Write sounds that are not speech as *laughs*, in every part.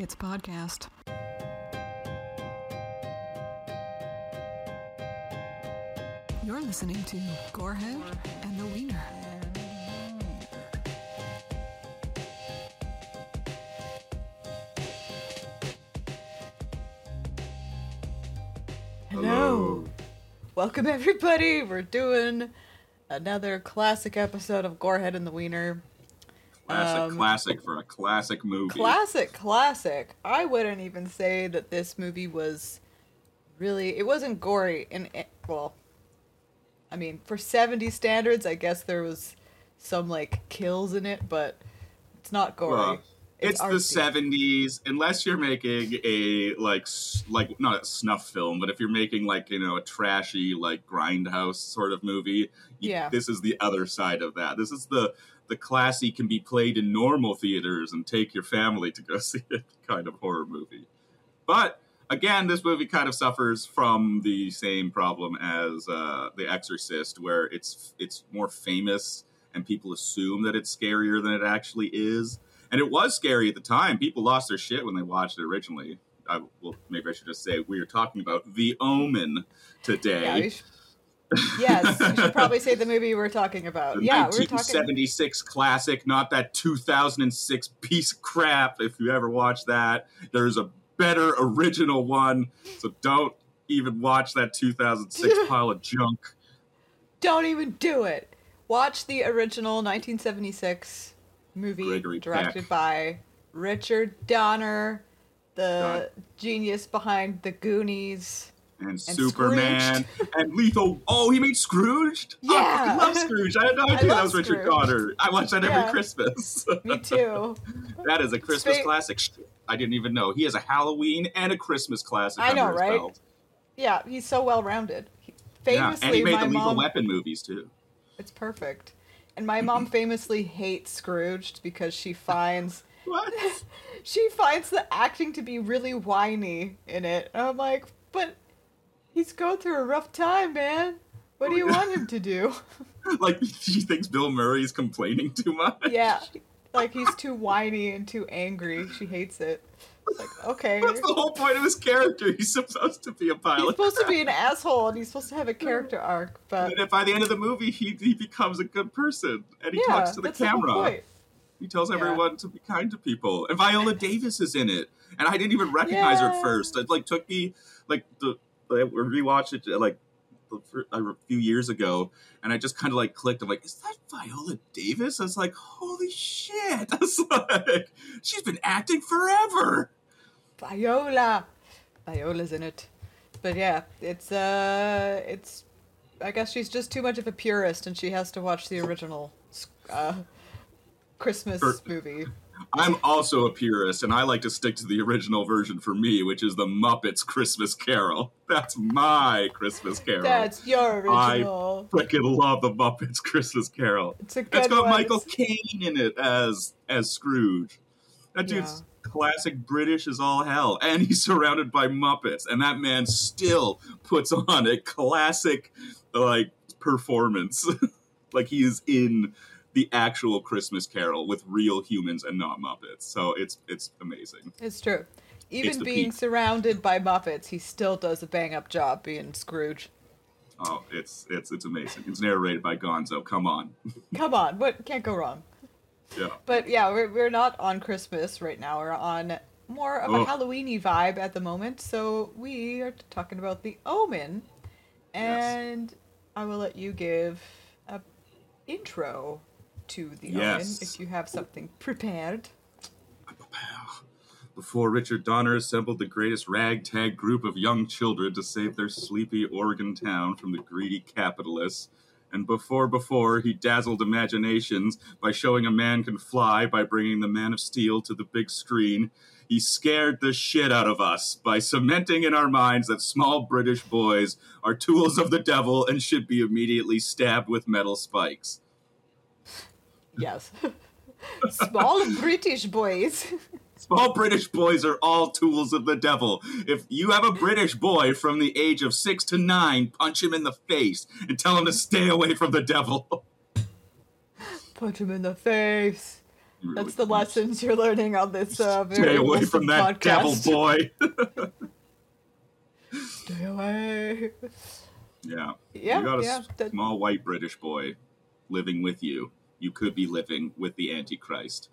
It's podcast. You're listening to Gorehead and the Wiener. Hello. Welcome, everybody. We're doing another classic episode of Gorehead and the Wiener. Classic, Um, classic for a classic movie. Classic, classic. I wouldn't even say that this movie was really. It wasn't gory. And, well, I mean, for 70 standards, I guess there was some, like, kills in it, but it's not gory. Well, it's the seventies. Unless you're making a like like not a snuff film, but if you're making like you know a trashy like grindhouse sort of movie, you- Yeah. this is the other side of that. This is the the classy can be played in normal theaters and take your family to go *laughs* see it kind of horror movie. But again, this movie kind of suffers from the same problem as uh, The Exorcist, where it's it's more famous and people assume that it's scarier than it actually is. And it was scary at the time. People lost their shit when they watched it originally. I, well, maybe I should just say we are talking about The Omen today. we sh- yes, you should *laughs* probably say the movie we're talking about. The Yeah, we're talking. 1976 classic, not that 2006 piece of crap. If you ever watch that, there's a better original one. So don't even watch that 2006 *laughs* pile of junk. Don't even do it. Watch the original 1976 movie Gregory directed Peck. by Richard Donner, the genius behind The Goonies. And, And Superman *laughs* and Lethal. Oh, he made Scrooged. Oh, I love Scrooge. I had no idea that was Richard Scrooge. Donner. I watch that Yeah. every Christmas. *laughs* Me too. *laughs* that is a Christmas fa- classic. I didn't even know he has a Halloween and a Christmas classic. I know, right? belt. yeah, he's so well rounded. Yeah, Famously, and he made the Lethal mom. Weapon movies too. It's perfect. And my mom famously hates Scrooged because she finds What? she finds the acting to be really whiny in it. And I'm like, but he's going through a rough time, man. What do you want him to do? *laughs* like she thinks Bill Murray's complaining too much. yeah, like he's too whiny and too angry. She hates it. It's like, okay. That's the whole point of his character. He's supposed to be a pilot. He's supposed to be an asshole and he's supposed to have a character arc, but and by the end of the movie, he, he becomes a good person and he yeah, talks to the the camera. point. he tells Yeah. everyone to be kind to people. And Viola Davis is in it, and I didn't even recognize her at first. It like took me like the I rewatched it like a few years ago, and I just kind of like clicked. I'm like, is that Viola Davis? I was like, holy shit! *laughs* I was like, she's been acting forever. Viola. Viola's in it. But yeah, it's uh it's I guess she's just too much of a purist and she has to watch the original uh Christmas movie. I'm also a purist, and I like to stick to the original version for me, which is the Muppets Christmas Carol. *laughs* That's my Christmas Carol. That's your original. I freaking love the Muppets Christmas Carol. It's a good It's got one. Michael Caine in it as as Scrooge. That dude's classic British as all hell, and he's surrounded by Muppets, and that man still puts on a classic like performance, *laughs* like he is in the actual Christmas Carol with real humans and not Muppets. So it's it's amazing. It's true. Even the being peak. surrounded by Muppets, he still does a bang up job being Scrooge. Oh, it's it's it's amazing. It's narrated by Gonzo. Come on, *laughs* Come on, what can't go wrong? yeah. But yeah, we're, we're not on Christmas right now. We're on more of a Oh. Halloweeny vibe at the moment. So we are talking about the Omen, and I will let you give a intro to the Yes. if you have something prepared. Before Richard Donner assembled the greatest ragtag group of young children to save their sleepy Oregon town from the greedy capitalists, and before before he dazzled imaginations by showing a man can fly by bringing the Man of Steel to the big screen, he scared the shit out of us by cementing in our minds that small British boys are tools of the devil and should be immediately stabbed with metal spikes. Yes. *laughs* Small British boys. Small British boys are all tools of the devil. If you have a British boy from the age of six to nine, punch him in the face and tell him to stay away from the devil. Punch him in the face. Really That's the creeps. lessons you're learning on this uh, very Stay away from that devil podcast. boy. *laughs* *laughs* Stay away. yeah. Yeah, you got a yeah. that- small white British boy living with you. You could be living with the Antichrist.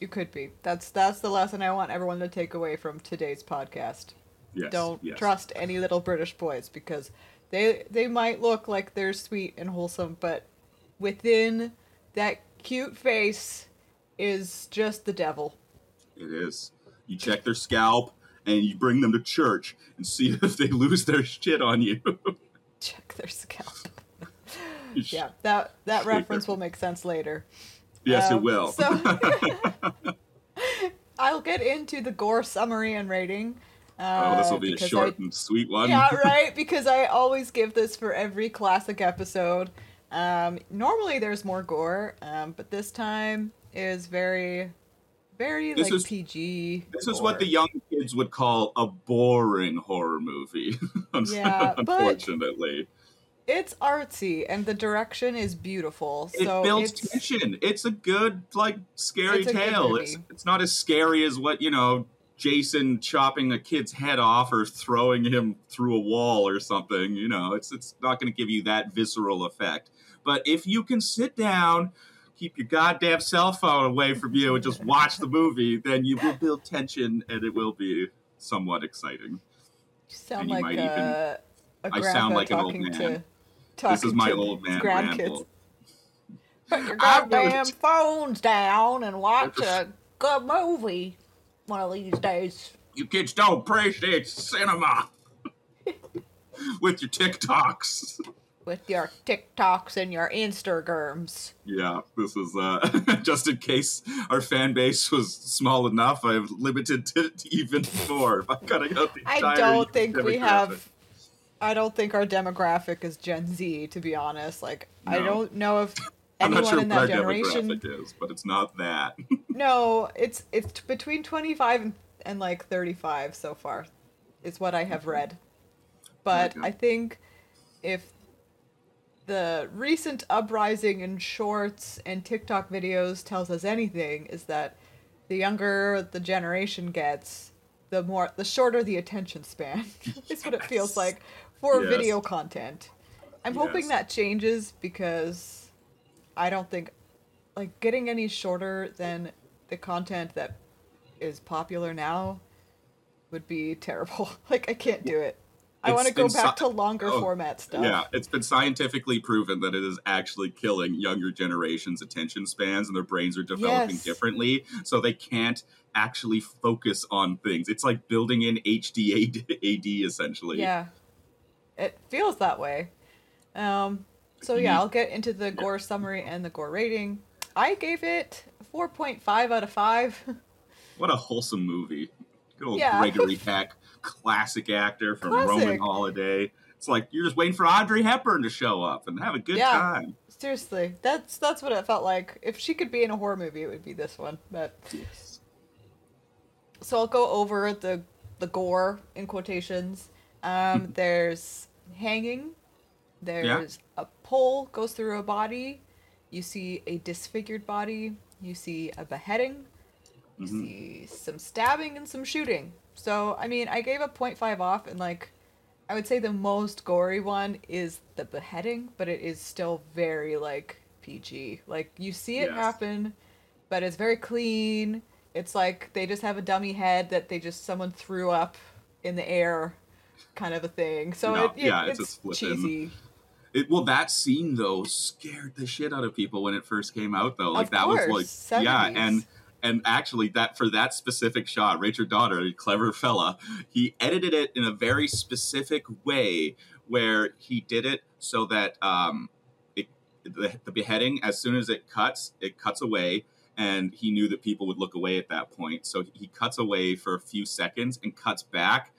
you could be. That's that's the lesson I want everyone to take away from today's podcast. Yes. Don't yes. trust any little British boys because they they might look like they're sweet and wholesome, but within that cute face is just the devil. It is. You check their scalp and you bring them to church and see *laughs* if they lose their shit on you. Check their scalp. Yeah, that that reference will make sense later. Yes, Um, it will. So *laughs* *laughs* I'll get into the gore summary and rating. Uh, oh, this will be a short I- and sweet one. yeah, *laughs* right. Because I always give this for every classic episode. Um, normally there's more gore, um, but this time is very, very This like is- PG. This is what the young kids would call a boring horror movie. Yeah, but- unfortunately. It's artsy and the direction is beautiful. It so builds it's, tension. It's a good, like, scary It's tale. It's, it's not as scary as what, you know, Jason chopping a kid's head off or throwing him through a wall or something. You know, it's it's not going to give you that visceral effect. But if you can sit down, keep your goddamn cell phone away from you, and just watch the movie, then you will build tension, and it will be somewhat exciting. You sound and you like might a, a I sound like an old man. to talking This is my old man grandkids. ramble. Put your *laughs* goddamn phones down and watch a good movie one of these days. You kids don't appreciate cinema *laughs* with your TikToks. With your TikToks and your Instagrams. Yeah, this is uh, *laughs* just in case our fan base was small enough. I've limited it to even four by cutting out the I don't think we have. I don't think our demographic is Gen Z, to be honest. Like, I don't know if I'm anyone not sure in that our generation. demographic is, but it's not that. *laughs* No, it's it's t- between twenty five and, and like thirty five so far, is what I have read. But I think if the recent uprising in shorts and TikTok videos tells us anything, is that the younger the generation gets, the more the shorter the attention span. *laughs* is what it feels like for Yes. video content. I'm hoping that changes because I don't think like getting any shorter than the content that is popular now would be terrible. *laughs* Like I can't do it. I want to go back sci- to longer Oh, format stuff. Yeah, it's been scientifically proven that it is actually killing younger generations' attention spans and their brains are developing Yes. differently, so they can't actually focus on things. It's like building in HD AD essentially. Yeah. It feels that way. Um so yeah. I'll get into the gore summary and the gore rating. I gave it 4.5 out of 5. *laughs* What a wholesome movie. Good old Yeah. Gregory *laughs* Peck, classic actor from Roman Holiday. It's like you're just waiting for Audrey Hepburn to show up and have a good Yeah. time. Seriously, that's that's what it felt like. If she could be in a horror movie, it would be this one. But Yes. so I'll go over the the gore in quotations. Um, there's hanging. There's a pole goes through a body. You see a disfigured body. You see a beheading. You Mhm. see some stabbing and some shooting. So I mean, I gave a 0.5 off, and like, I would say the most gory one is the beheading, but it is still very like PG. Like you see it Yes. happen, but it's very clean. It's like they just have a dummy head that they just someone threw up in the air, kind of a thing. So No, it, it- yeah, it's it's, flipping. cheesy. It, well, that scene though scared the shit out of people when it first came out. Though, like Of that was course, like, yeah, and and actually that for that specific shot, Richard Donner, a clever fella, he edited it in a very specific way where he did it so that um, it the, the beheading as soon as it cuts, it cuts away. And he knew that people would look away at that point. So he cuts away for a few seconds and cuts back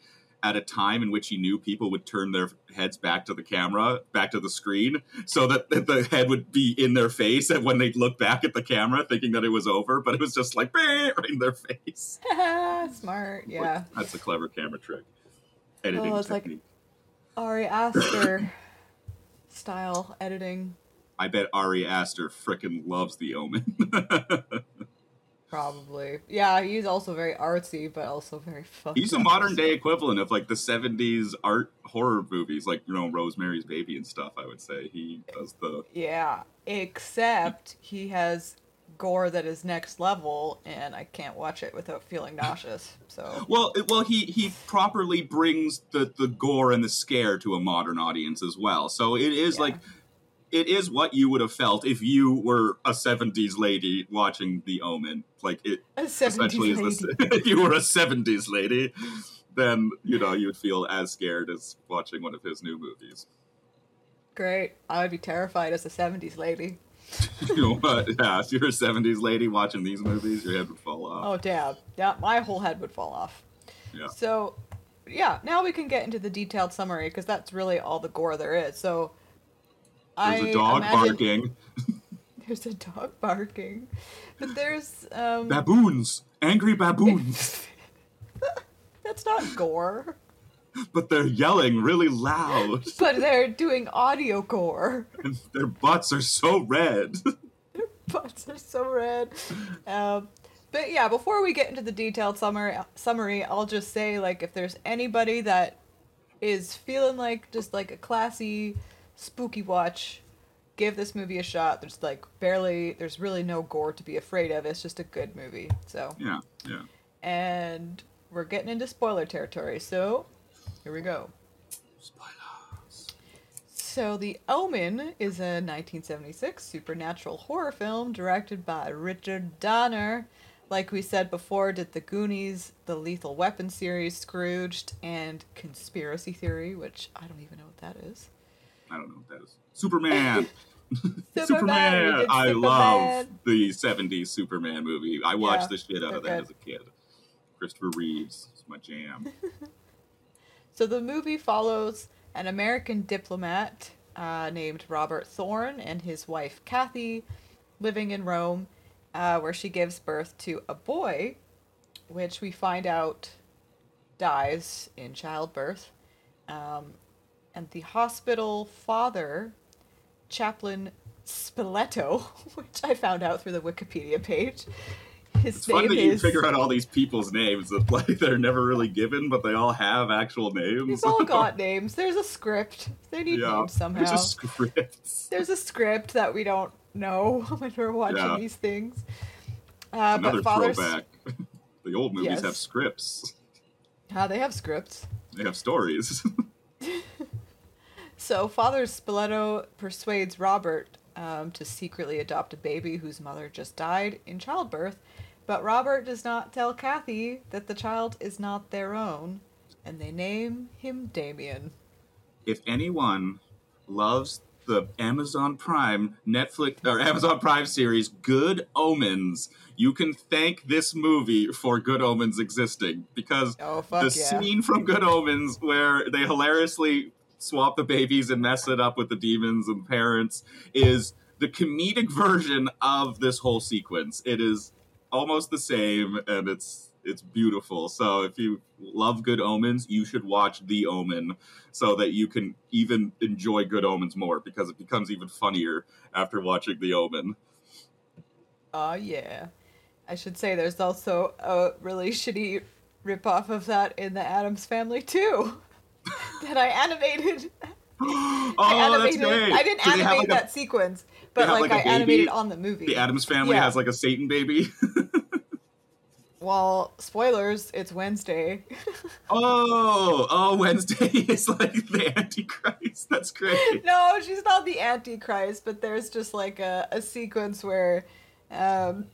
at a time in which he knew people would turn their heads back to the camera, back to the screen, so that that the head would be in their face and when they'd look back at the camera thinking that it was over, but it was just like "Bah," right in their face. *laughs* Smart, yeah. That's a clever camera trick. Editing Oh, it's like- technique. Ari Aster *coughs* style editing. I bet Ari Aster frickin' loves the omen. *laughs* Probably. Yeah, he's also very artsy, but also very He's a modern day equivalent of like the '70s art horror movies, like you know Rosemary's Baby and stuff. I would say he does the Yeah, except he has gore that is next level, and I can't watch it without feeling *laughs* nauseous. So well, well he he properly brings the the gore and the scare to a modern audience as well. So it is Yeah. like it is what you would have felt if you were a '70s lady watching The Omen. Like it a essentially seventies is the, *laughs* if you were a '70s lady, then you know you'd feel as scared as watching one of his new movies. Great. I would be terrified as a seventies lady. *laughs* you know what? Yeah, if you're a '70s lady watching these movies, your head would fall off. Oh damn. Yeah, my whole head would fall off. Yeah. So, yeah, now we can get into the detailed summary because that's really all the gore there is. So, There's I a dog barking. *laughs* There's a dog barking, but there's um. Baboons, angry baboons, *laughs* that's not gore, but they're yelling really loud, *laughs* but they're doing audio gore. and their butts are so red. Their butts are so red. Um, but yeah, before we get into the detailed summary, summary, I'll just say like if there's anybody that is feeling like just like a classy, spooky watch, give this movie a shot. There's like barely, there's really no gore to be afraid of. It's just a good movie. So, yeah, yeah. and we're getting into spoiler territory. So, here we go. Spoilers. So, The Omen is a 1976 supernatural horror film directed by Richard Donner. Like we said before, did The Goonies, the Lethal Weapon series, Scrooged, and Conspiracy Theory, which I don't even know what that is. I don't know what that is. Superman. *laughs* Superman, did I Superman. love the '70s Superman movie. I watched Yeah, the shit out of that as a kid. Christopher Reeves is my jam. *laughs* So the movie follows an American diplomat uh, named Robert Thorne and his wife Kathy living in Rome, uh, where she gives birth to a boy, which we find out dies in childbirth. Um, and the hospital father, Chaplain Spiletto, *laughs* which I found out through the Wikipedia page. His It's funny that you is. figure out all these people's names that like *laughs* they're never really given, but they all have actual names. They've all got *laughs* names. There's a script. They need yeah, names somehow. There's a script. There's a script that we don't know when we're watching Yeah. these things. Uh, Another but throwback. the old movies Yes. have scripts. Ah, they have scripts. They have stories. So Father Spiletto persuades Robert um, to secretly adopt a baby whose mother just died in childbirth, but Robert does not tell Kathy that the child is not their own, and they name him Damien. if anyone loves the Amazon Prime Netflix or Amazon Prime series Good Omens, you can thank this movie for Good Omens existing because Oh the yeah! scene from Good Omens where they hilariously swap the babies and mess it up with the demons and parents is the comedic version of this whole sequence. It is almost the same and it's it's beautiful. So if you love Good Omens, you should watch The Omen so that you can even enjoy Good Omens more because it becomes even funnier after watching The Omen. Oh yeah. I should say there's also a really shitty ripoff of that in the Addams Family too. *laughs* that I animated. *gasps* oh, I that's animated. great! I didn't animate like, that a- sequence, but like, like, I animated on the movie. the Addams family Yeah. has like a Satan baby. *laughs* Well, spoilers. It's Wednesday. *laughs* Oh, oh, Wednesday is like the Antichrist. That's great. no, she's not the Antichrist, but there's just like a, a sequence where, um,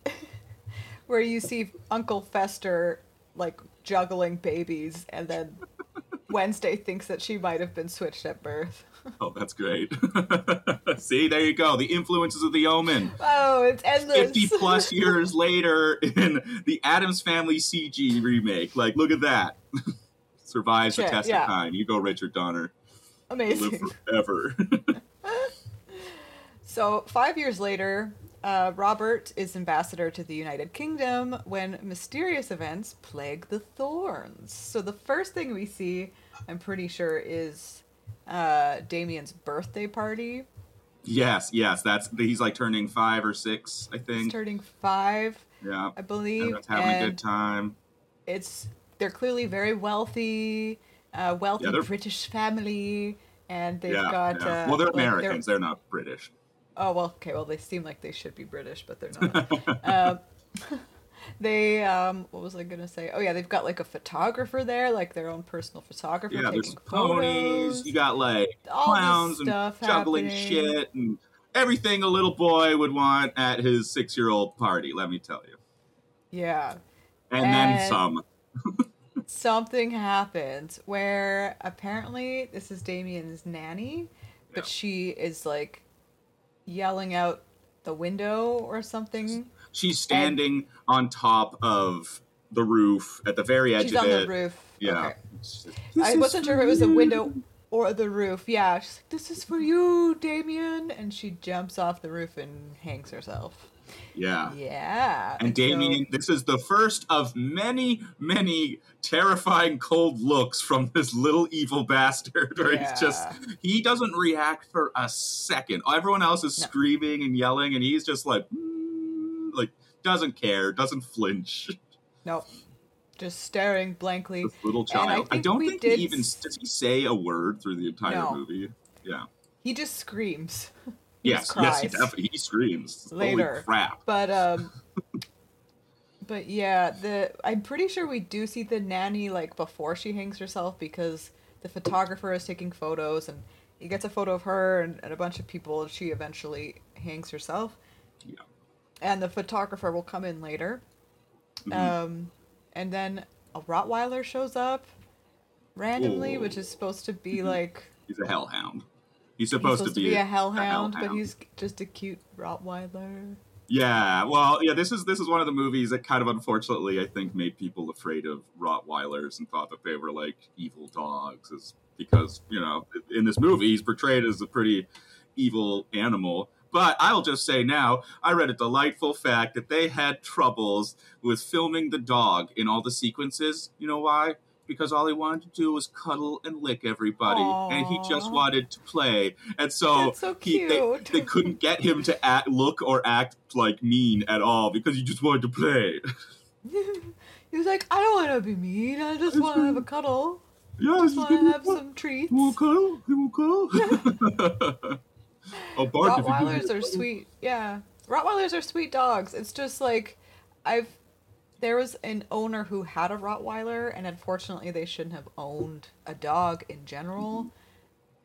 where you see Uncle Fester like juggling babies, and then Wednesday thinks that she might have been switched at birth. *laughs* Oh, that's great. *laughs* See, there you go. The influences of the Omen. Oh, it's endless. 50 plus years later in the Addams Family CG remake. Like, look at that. *laughs* Survives the test yeah. of time. You go, Richard Donner. Live Amazing. forever. So, five years later, uh, Robert is ambassador to the United Kingdom when mysterious events plague the Thornes. So, the first thing we see, I'm pretty sure, is uh, Damien's birthday party. Yes, yes, that's he's like turning five or six, I He's think. turning five, yeah, I believe. everyone's having a good time. it's they're clearly very wealthy, uh, wealthy Yeah, British family, and they've yeah, got. yeah. Uh, well, they're like, Americans. They're not British. Oh well, okay. Well, they seem like they should be British, but they're not. um, *laughs* *laughs* they um, what was I gonna say? Oh yeah, they've got like a photographer there, like their own personal photographer Yeah, there's taking ponies. photos. You got like All clowns and juggling happening. shit and everything a little boy would want at his six-year-old party. Let me tell you, Yeah, and then some. *laughs* something happens where apparently this is Damien's nanny, but Yeah. she is like yelling out the window or something. She's standing on top of the roof at the very edge She's of on it. the roof. Yeah. Okay. I wasn't sure if it was a window or the roof. Yeah, she's like, "This is for you, Damien," and she jumps off the roof and hangs herself. Yeah. Yeah, And so- Damien, this is the first of many, many terrifying cold looks from this little evil *laughs* bastard where he's just Yeah. he doesn't react for a second. Everyone else is No. screaming and yelling and he's just like "Mm," like doesn't care, doesn't flinch. nope, just staring blankly. This little And I child. I, don't think did he even does he say a word through the entire No. movie. Yeah. He just screams. *laughs* He Yes, just yes, he definitely he screams. Later. Holy crap. But um *laughs* but yeah, the I'm pretty sure we do see the nanny like before she hangs herself because the photographer is taking photos and he gets a photo of her and, and a bunch of people and she eventually hangs herself. And the photographer will come in later. Mhm. Um and then a Rottweiler shows up randomly, Ooh. which is supposed to be like He's a hellhound. He's he's supposed, supposed to be, a hellhound, but hellhound. he's just a cute Rottweiler. Yeah, well, yeah, this is this is one of the movies that kind of unfortunately I think made people afraid of Rottweilers and thought that they were like evil dogs, is because you know in this movie he's portrayed as a pretty evil animal. But I'll just say now, I read a delightful fact that they had troubles with filming the dog in all the sequences. You know why? Because all he wanted to do was cuddle and lick everybody, and he just wanted to play. And so, so he, they, they couldn't get him to act, look or act like mean at all because he just wanted to play. *laughs* he was like, I don't want to be mean. I just want to have a cuddle. Yeah, Just want to have some treats. You will cuddle? You will cuddle? *laughs* *laughs* oh, Bart, if you do Rottweilers are sweet. Yeah, Rottweilers are sweet dogs. It's just like I've. There was an owner who had a Rottweiler, and unfortunately, they shouldn't have owned a dog in general.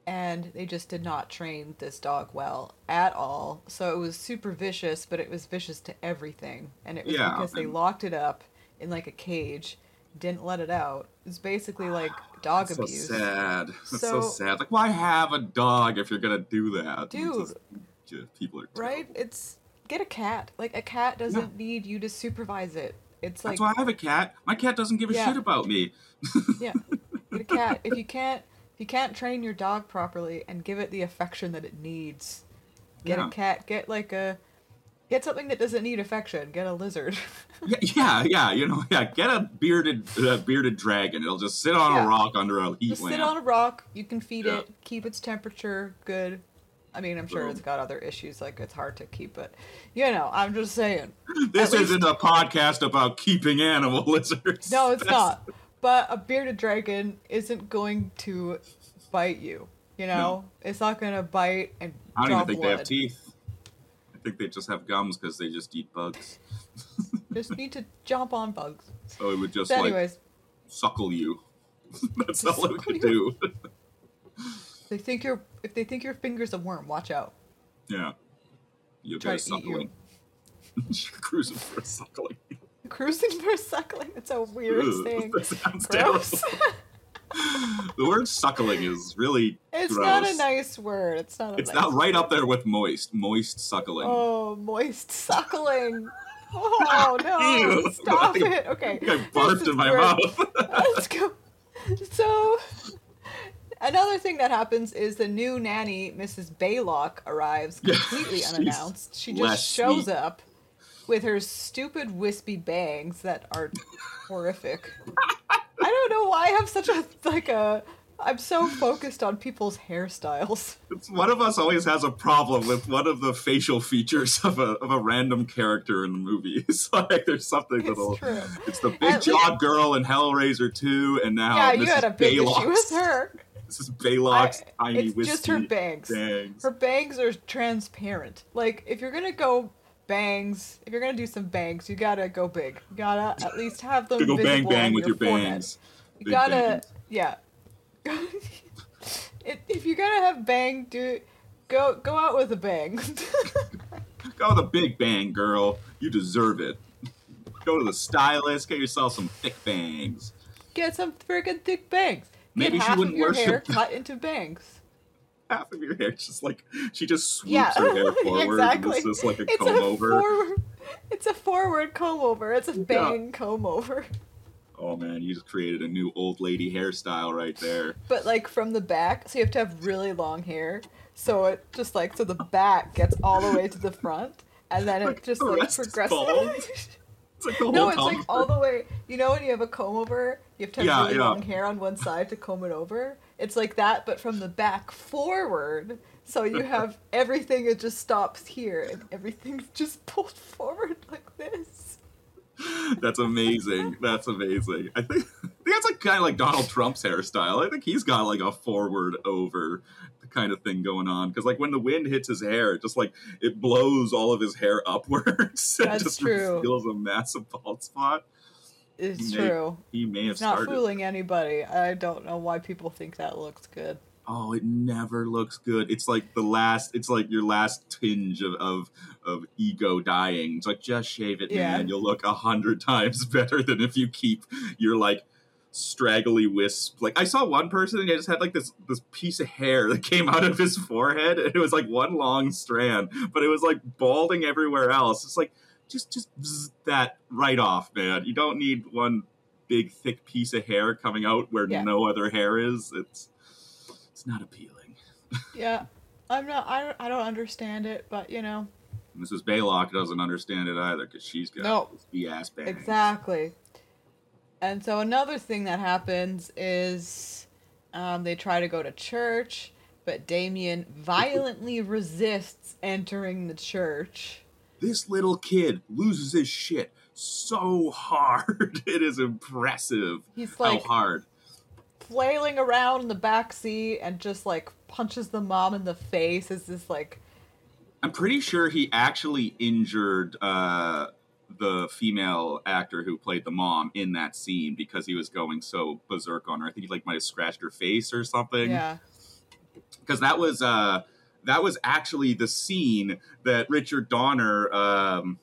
And they just did not train this dog well at all. So it was super vicious, but it was vicious to everything. And it was Yeah, because they and- locked it up in like a cage, didn't let it out. It's basically like *sighs* dog That's so abuse. sad. That's so, So- sad. Like, why have a dog if you're gonna do that? Dude. just- people are right? It's get a cat. Like a cat doesn't need you to supervise it. It's like That's why I have a cat. My cat doesn't give a Yeah. shit about me. *laughs* yeah, get a cat. If you can't if you can't train your dog properly and give it the affection that it needs, get Yeah. a cat. Get like a get something that doesn't need affection. Get a lizard. *laughs* Yeah, yeah, yeah, you know, yeah. Get a bearded, uh, bearded dragon. It'll just sit on Yeah. a rock under a heat Just lamp. sit on a rock. You can feed Yeah. it. Keep its temperature good. I mean, I'm sure Boom. it's got other issues, like it's hard to keep it. You know, I'm just saying. *laughs* this at isn't a podcast about keeping animal *laughs* lizards. No, it's That's- not. But a bearded dragon isn't going to bite you. You know, it's not going to bite and I don't even think they have teeth. Think they just have gums because they just eat bugs. *laughs* Just need to jump on bugs. So it would just So like anyways, suckle you. *laughs* That's all it could you. do. *laughs* they think your if they think your finger's a worm, watch out. yeah. You'll Try get a to eat you. suckling. You're cruising for a suckling. Cruising for a suckling. It's a weird Ugh, thing. That sounds Gross. terrible. The word suckling is really it's gross. not a nice word. It's not a It's nice not right word. up there with moist. Moist suckling. Oh, moist suckling. Oh no! Ew. *laughs* Stop I it. Okay. I I barfed in my mouth. *laughs* *laughs* Let's go. So, another thing that happens is the new nanny, Mrs. Baylock, arrives completely unannounced. She just shows sweet. up with her stupid wispy bangs that are horrific. I don't know why I have such a like a I'm so focused on people's hairstyles. It's, one of us always has a problem with one of the facial features of a of a random character in the movie. *laughs* It's like there's something It's that'll. true. It's the big At jaw least- girl in Hellraiser 2, and now yeah, this you had a big Baylock's. issue with her. *laughs* This is Baylock's I- tiny it's just her bangs. bangs. Her bangs are transparent. Like if you're gonna go bangs, if you're gonna do some bangs, you gotta go big. You gotta at least have them go bang bang with your forehead. bangs. You Big gotta, bangs. yeah. *laughs* if, if you're gonna have bang, do go go out with a bang. *laughs* Go with a big bang, girl. You deserve it. Go to the stylist. Get yourself some thick bangs. Get some friggin' thick bangs. Get Maybe she wouldn't your hair cut into bangs. Half of your hair, it's just like she just swoops Yeah, her hair *laughs* forward. exactly. Just like a comb over. forward. It's a forward comb over. It's a bang comb over. Oh man, you just created a new old lady hairstyle right there. But like from the back, so you have to have really long hair. So it just like so the back gets all the way to the front, and then Like, it just the like progresses. *laughs* It's like the whole no, it's like all the way. You know when you have a comb over, you have to have Yeah, really yeah. long hair on one side to comb it over. It's like that, but from the back forward. So you *laughs* have everything. It just stops here, and everything's just pulled *laughs* forward like this. That's amazing. *laughs* That's amazing. I think, I think that's like kind of like Donald Trump's hairstyle. I think he's got like a forward over kind of thing going on because like when the wind hits his hair, it just like it blows all of his hair upwards. That's just true. reveals a massive bald spot. It's May- true. He may have It's not started. fooling anybody. I don't know why people think that looks good. Oh, it never looks good. It's like the last. It's like your last tinge of of, of ego dying. It's like just shave it, Yeah. man. You'll look a hundred *laughs* times better than if you keep your like straggly wisp. Like I saw one person and he just had like this this piece of hair that came out of his forehead, and it was like one long strand, but it was like balding everywhere else. It's like just just that right off, man. You don't need one big thick piece of hair coming out where Yeah. no other hair is. It's it's not appealing. Yeah, I'm not. I don't, I don't understand it, but you know, Mrs. Baylock doesn't understand it either because she's got No. the ass bangs. exactly. And so another thing that happens is um, they try to go to church, but Damien violently resists entering the church. This little kid loses his shit so hard. *laughs* It is impressive He's like how hard. flailing around in the back seat and just like punches the mom in the face. Is this like I'm pretty sure he actually injured uh, the female actor who played the mom in that scene because he was going so berserk on her. I think he like might have scratched her face or something. yeah because that was uh that was actually the scene that Richard Donner um,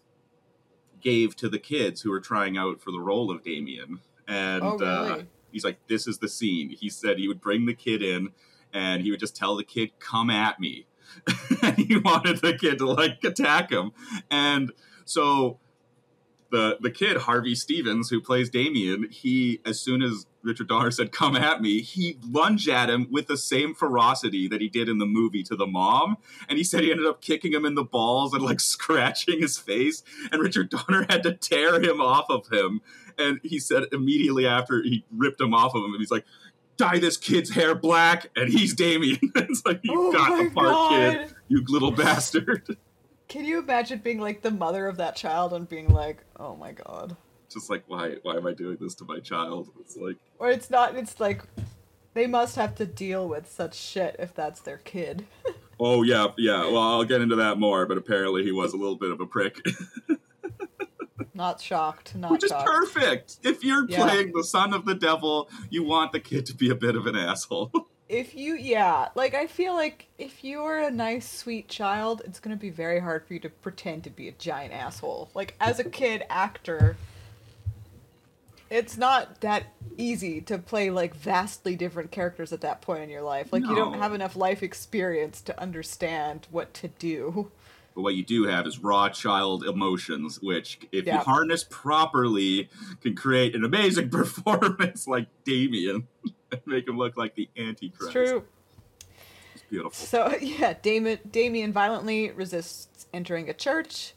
gave to the kids who were trying out for the role of Damien, and Oh, uh, he's like, "This is the scene." He said he would bring the kid in, and he would just tell the kid, "Come at me," *laughs* and he wanted the kid to like attack him, and so the the kid Harvey Stevens who plays Damien, he as soon as Richard Donner said "Come at me," he lunged at him with the same ferocity that he did in the movie to the mom, and he said he ended up kicking him in the balls and like *laughs* scratching his face, and Richard Donner had to tear him off of him, and he said immediately after he ripped him off of him, and he's like. Dye this kid's hair black, and he's Damien. *laughs* it's like you Oh got the part, kid. You little bastard. *laughs* Can you imagine being like the mother of that child and being like, oh my god? Just like why? Why am I doing this to my child? It's like Or it's not, it's like, they must have to deal with such shit if that's their kid. *laughs* Oh yeah, yeah. Well, I'll get into that more, but apparently he was a little bit of a prick, *laughs* Not shocked, not which is shocked. perfect. If you're Yeah. playing the son of the devil, you want the kid to be a bit of an asshole. *laughs* If you, yeah, like I feel like if you're a nice, sweet child, it's gonna be very hard for you to pretend to be a giant asshole. Like as a kid actor, it's not that easy to play like vastly different characters at that point in your life. Like you don't have enough life experience to understand what to do. but what you do have is raw child emotions, which, if Yeah. you harness properly, can create an amazing *laughs* performance like Damien and *laughs* make him look like the Antichrist. It's true. It's beautiful. So *laughs* yeah, Damien Damien violently resists entering a church,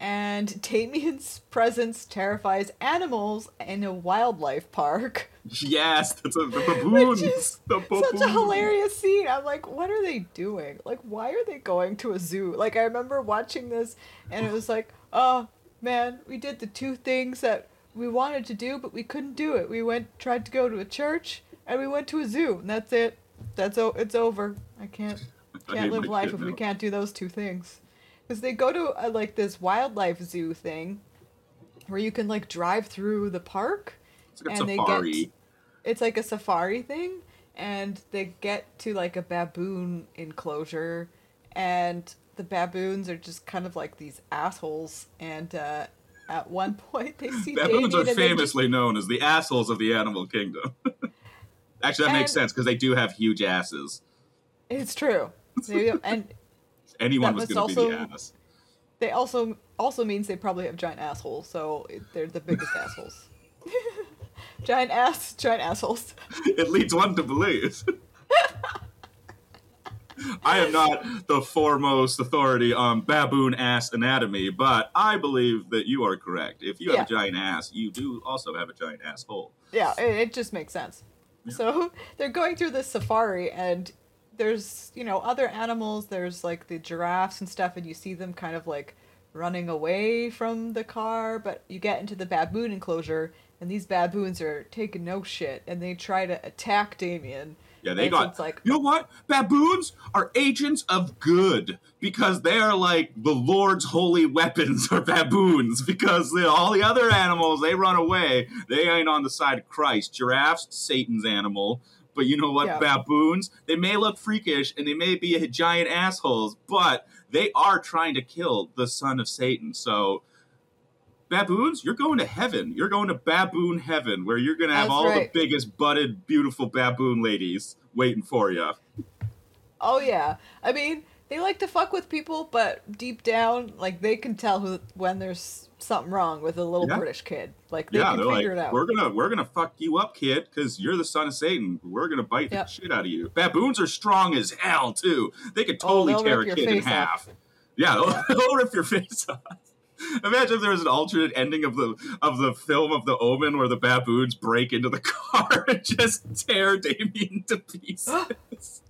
and Damien's presence terrifies animals in a wildlife park. *laughs* Yes, that's a, the baboons. is the baboons. Such a hilarious scene. I'm like, what are they doing? Like, why are they going to a zoo? Like, I remember watching this, and it was like, oh man, we did the two things that we wanted to do, but we couldn't do it. We went, tried to go to a church, and we went to a zoo, and that's it. That's o- it's over. I can't *laughs* can't live life if we can't do those two things. Because they go to uh like this wildlife zoo thing, where you can like drive through the park, It's like a and they get it's like a safari thing and they get to like a baboon enclosure and the baboons are just kind of like these assholes and uh at one *laughs* point they see Baboons Damien are they just- famously known as the assholes of the animal kingdom. *laughs* Actually, that makes sense because they do have huge asses. it's true and *laughs* Anyone was was going to be the ass. they also also means they probably have giant assholes so they're the biggest *laughs* assholes *laughs* giant ass giant assholes It leads one to believe. I am not the foremost authority on baboon ass anatomy, but I believe that you are correct. If you have a giant ass, you do also have a giant asshole. Yeah, it, it just makes sense. So *laughs* they're going through this safari, and there's you know other animals. There's like the giraffes and stuff, and you see them kind of like running away from the car. But you get into the baboon enclosure, and these baboons are taking no shit, and they try to attack Damien. Yeah, they so got. like you know what? Baboons are agents of good because they are like the Lord's holy weapons are baboons because you know, all the other animals they run away. They ain't on the side of Christ. Giraffes, Satan's animal. But you know what? Yeah. Baboons, they may look freakish and they may be giant assholes, but they are trying to kill the son of Satan. So, baboons, you're going to heaven. You're going to baboon heaven where you're going to have That's all right. the biggest, butted, beautiful baboon ladies waiting for you. Oh yeah, I mean they like to fuck with people, but deep down, like they can tell who when there's something wrong with a little Yeah. British kid. Like they yeah, can they're like, it out. we're gonna we're gonna fuck you up, kid, because you're the son of Satan. We're gonna bite Yep. the shit out of you. Baboons are strong as hell too. They could Oh, totally they'll tear a kid in face off. half. Yeah, they'll, *laughs* they'll rip your face off. *laughs* Imagine if there was an alternate ending of the of the film of the Omen where the baboons break into the *laughs* car and just tear Damien to pieces.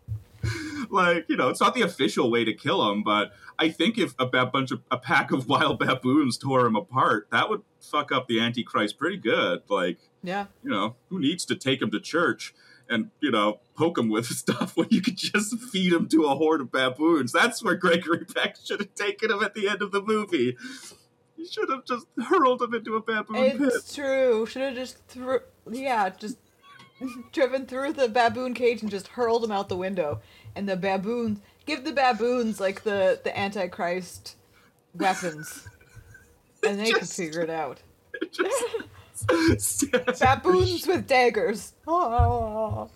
*laughs* like you know, it's not the official way to kill him, but I think if a bunch of a pack of wild baboons tore him apart, that would fuck up the Antichrist pretty good. Like yeah. you know, who needs to take him to church and, you know, poke him with stuff when you could just feed him to a horde of baboons? That's where Gregory Peck should have taken him at the end of the movie. Should have just hurled him into a baboon pit. It's true. Should have just threw. Yeah, just *laughs* driven through the baboon cage and just hurled him out the window. And the baboons give the baboons like the the antichrist weapons, *laughs* and they can figure it out. *laughs* Just- Baboons with daggers. Oh.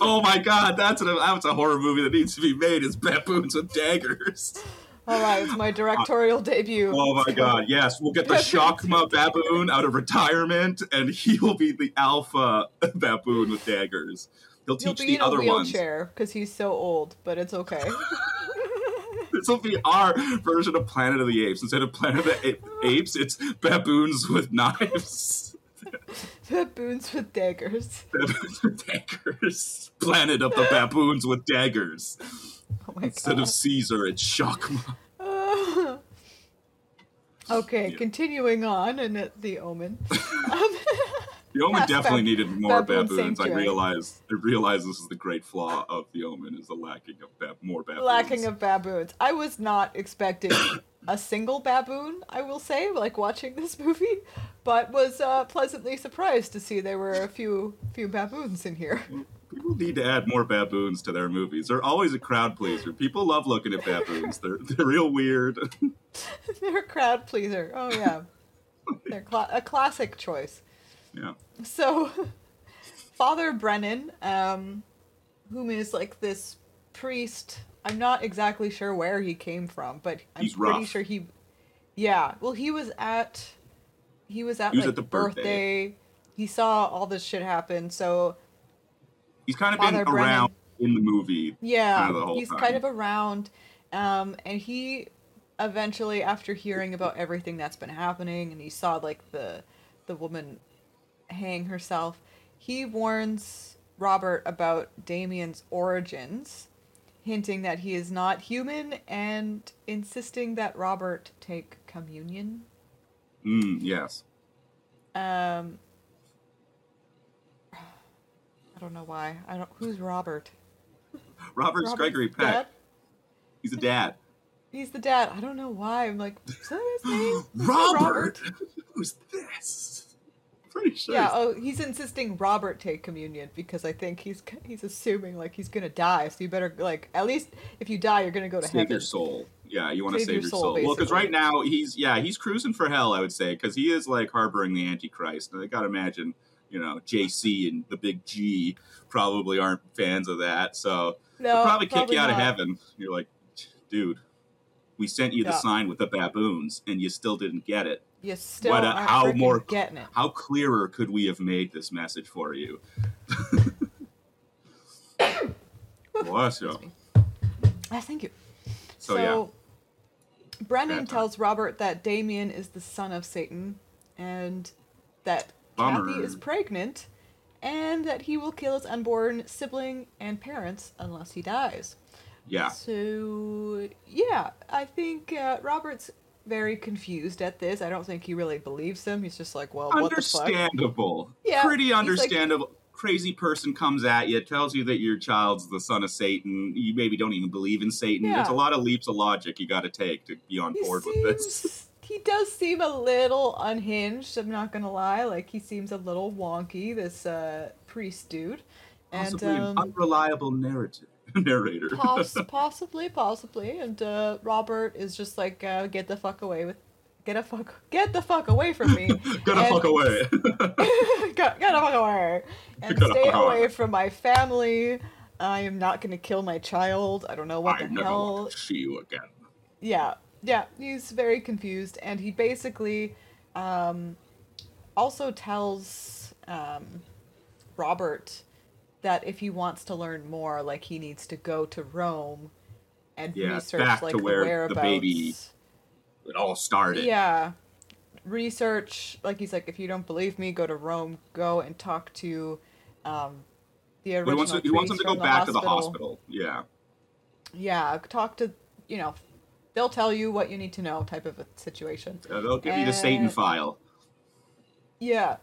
oh my god, that's, an, that's a horror movie that needs to be made is baboons with daggers. All right, it's my directorial debut. Oh, oh my god, yes. We'll get the Shakma baboon out of retirement and he will be the alpha *laughs* baboon with daggers. He'll He'll teach be the in a other ones. wheelchair because he's so old, but it's okay. *laughs* This will be our version of Planet of the Apes. Instead of Planet of the Apes, it's baboons with knives. *laughs* baboons with daggers. baboons with daggers. Planet of the baboons with daggers. Oh my Instead god. of Caesar, it's Shakma. *laughs* okay, Yeah. continuing on and at the Omen. *laughs* Um, *laughs* The Omen Yes, definitely needed more baboon baboons. I realize. I realize this is the great flaw of the Omen: is the lacking of bab- more baboons. lacking of baboons. I was not expecting *coughs* a single baboon, I will say, like watching this movie, but was uh, pleasantly surprised to see there were a few few baboons in here. People need to add more baboons to their movies. They're always a crowd pleaser. People love looking at baboons. They're they're real weird. *laughs* They're a crowd pleaser. Oh yeah, they're cla- a classic choice. yeah. So, Father Brennan, um, whom is like this priest, I'm not exactly sure where he came from, but I'm He's pretty rough. sure he, yeah. Well, he was at, he was at He was like at the birthday. birthday. He saw all this shit happen. So He's kind of Father been Brennan. around in the movie. yeah, Kind of the he's time. kind of around, um, and he eventually after hearing about everything that's been happening and he saw like the the woman hang herself, he warns Robert about Damien's origins, hinting that he is not human and insisting that Robert take communion. Mm, yes. Um I don't know why. I don't who's Robert? Robert's Robert's Gregory Peck. dad? He's a dad. He's the dad. I don't know why. I'm like, is that his *gasps* name? That Robert. Who's this? Pretty sure. Yeah. Oh, he's insisting Robert take communion because I think he's he's assuming like he's gonna die. So you better like at least if you die, you're gonna go to save heaven. your soul. Yeah, you want to Save save, your your soul, soul. Well, because right now he's yeah he's cruising for hell. I would say because he is like harboring the Antichrist. And I gotta imagine you know JC and the big G probably aren't fans of that. So No, they'll probably kick you out of heaven. You're like, dude, we sent you the sign with the baboons and you still didn't get it. You still What aren't how more- getting it. How clearer could we have made this message for you? *laughs* Bless you. Ah, thank you. So, yeah. Brennan Bad time. tells Robert that Damien is the son of Satan, and that Bummer. Kathy is pregnant, and that he will kill his unborn sibling and parents unless he dies. Yeah. So yeah, I think uh, Robert's very confused at this. I don't think he really believes him. He's just like, well, what the fuck? understandable. Yeah, Pretty he's like- understandable. Crazy person comes at you, tells you that your child's the son of Satan. You maybe don't even believe in Satan. Yeah. There's a lot of leaps of logic you got to take to be on He board with this. He does seem a little unhinged. I'm not gonna lie. Like he seems a little wonky. This uh, priest dude, and Possibly an um, unreliable narrative *laughs* narrator. poss- *laughs* possibly, possibly, and uh, Robert is just like, uh, get the fuck away with, get a fuck, get the fuck away from me. *laughs* Gotta And- fuck away. Get, get the fuck away, and Gotta stay away. away from my family. I am not gonna kill my child. I don't know what I the hell to see you again. yeah yeah he's very confused and he basically um, also tells um, robert that if he wants to learn more like he needs to go to rome and Yeah, research back like the where the whereabouts baby It all started. yeah research like he's like if you don't believe me go to rome go and talk to um, the But original he wants, to, he wants him to go back to the hospital. Yeah. yeah talk to you know they'll tell you what you need to know type of a situation Uh, they'll give you the Satan file. Yeah.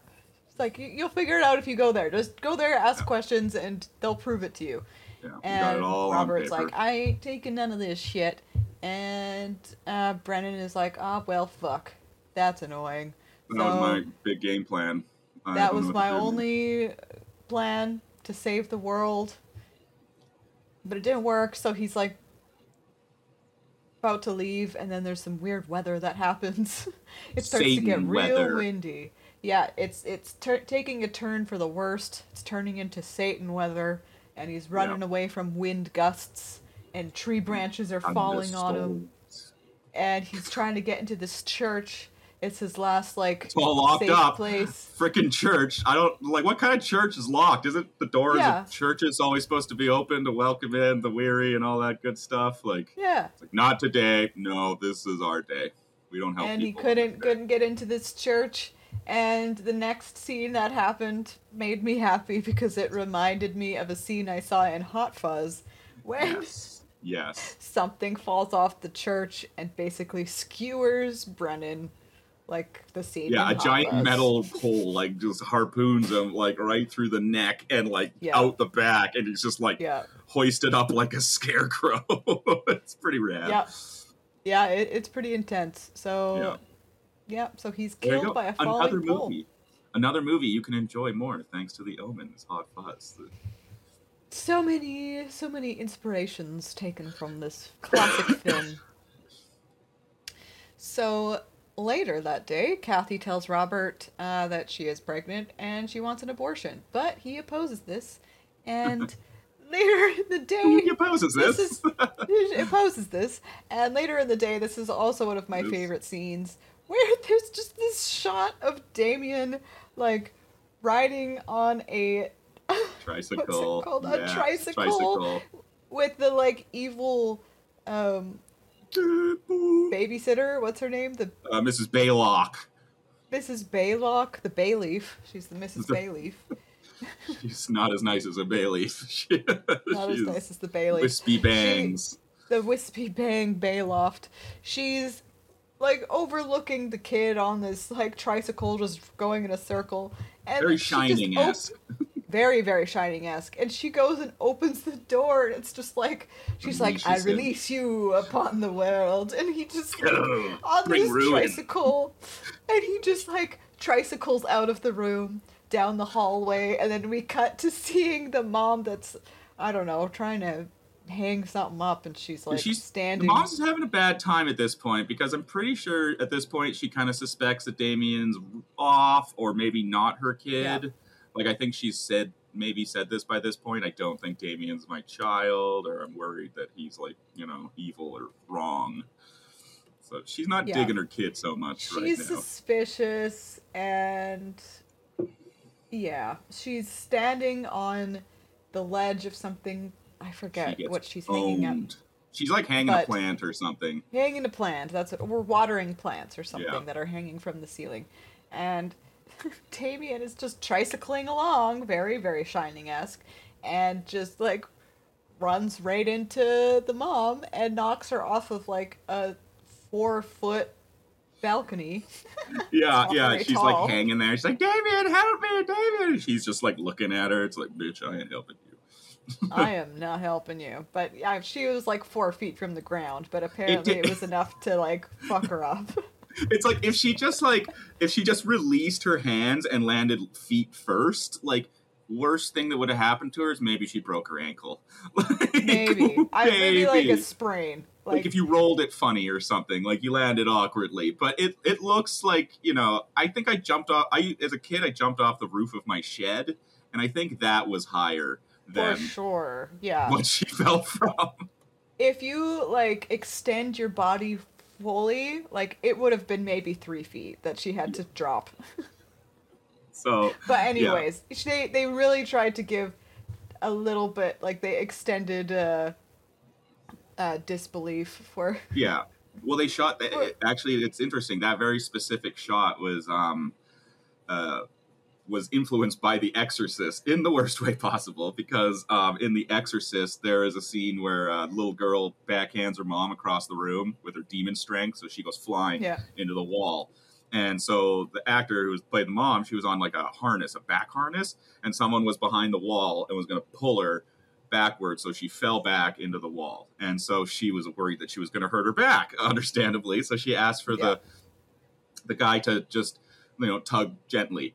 It's like you- you'll figure it out if you go there. Just go there, ask questions, and they'll prove it to you. Yeah, And it all Robert's on paper. like, I ain't taking none of this shit. And uh, Brennan is like, ah, well, fuck. That's annoying. that was my big game plan. I That was my only plan to save the world. But it didn't work, so he's like about to leave, and then there's some weird weather that *laughs* happens. it starts to get Satan real weather. windy. Yeah, it's it's tur taking a turn for the worst. It's turning into Satan weather, and he's running away from wind gusts, and tree branches are falling on him. And he's trying to get into this church. It's his last like It's all locked up. place. Freaking church. I don't like what kind of church is locked? Isn't the doors Yeah. of churches always supposed to be open to welcome in the weary and all that good stuff? Like, Yeah. it's like not today. No, this is our day. We don't help and he couldn't couldn't get into this church and the next scene that happened made me happy because it reminded me of a scene I saw in Hot Fuzz when Yes. Yes. *laughs* something falls off the church and basically skewers Brennan like the scene Yeah, a giant metal *laughs* pole like just harpoons him like right through the neck and like Yeah. out the back, and he's just like yeah hoisted up like a *laughs* scarecrow. *laughs* it's pretty rad. yeah yeah it, it's pretty intense so yeah, so he's killed by a falling Another pole movie. Another movie you can enjoy more thanks to the Omen. Is Hot Fuzz. so many so many inspirations taken from this classic *coughs* film so later that day kathy tells robert uh, that she is pregnant and she wants an abortion but he opposes this and *laughs* later in the day Who opposes this? this is he opposes this and later in the day this is also one of my favorite scenes where *laughs* there's just this shot of damien like riding on a *laughs* tricycle. called? A Yeah, tricycle? tricycle. with the like evil um babysitter. What's her name? The Uh, Mrs. Baylock. Mrs. Baylock, the Bayleaf. She's the Mrs. The- *laughs* Bayleaf. She's not as nice as a Bailey. *laughs* She- Not as nice as the Bayleaf. Wispy bangs. the Wispy Bang Bayloft. She's like overlooking the kid on this like tricycle just going in a circle. And Very she shining op- esque. *laughs* very, very shining esque. And she goes and opens the door and it's just like she's like, I release you upon the world and he just like, Go, on this ruin. tricycle and he just like tricycles out of the room down the hallway and then we cut to seeing the mom that's I don't know, trying to hang something up and she's like she's standing The mom's having a bad time at this point because I'm pretty sure at this point she kind of suspects that Damien's off or maybe not her kid. Yeah. Like I think she's said maybe said this by this point. I don't think Damien's my child, or I'm worried that he's like you know evil or wrong. So she's not Yeah. digging her kid so much she's right now. suspicious and yeah she's standing on the ledge of something i forget gets what she's hanging up. She's like hanging But- a plant or something. hanging a plant that's what we're watering plants or something Yeah. that are hanging from the ceiling and *laughs* Damien is just tricycling along very very shining-esque and just like runs right into the mom and knocks her off of like a four foot balcony *laughs* Yeah, yeah. She's tall. like hanging there. She's like, Damien, help me, Damien. She's just like looking at her. It's like, bitch, I ain't helping you. *laughs* I am not helping you. But yeah, she was like four feet from the ground, but apparently it, did- was enough to like fuck her up. It's like if she just like if she just released her hands and landed feet first, like worst thing that would have happened to her is maybe she broke her ankle. *laughs* Like, maybe. I maybe like a sprain. like, Like, if you rolled it funny or something, like you landed awkwardly. But it it looks like you know. I think I jumped off. I as a kid, I jumped off the roof of my shed, and I think that was higher than for sure. Yeah. what she *laughs* fell from. If you like extend your body fully, like it would have been maybe three feet that she had to drop. So *laughs* But anyways, they they really tried to give a little bit like they extended uh uh disbelief for *laughs* Yeah. Well, they shot. It- actually, it's interesting. That very specific shot was um, uh, was influenced by The Exorcist in the worst *laughs* way possible. Because um, in The Exorcist, there is a scene where a little girl backhands her mom across the room with her demon strength, so she goes flying yeah. into the wall. And so the actor who was played the mom, she was on like a harness, a back harness, and someone was behind the wall and was going to pull her backwards, so she fell back into the wall. And so she was worried that she was going to hurt her back, *laughs* understandably. So she asked for Yeah. the the guy to just you know tug gently.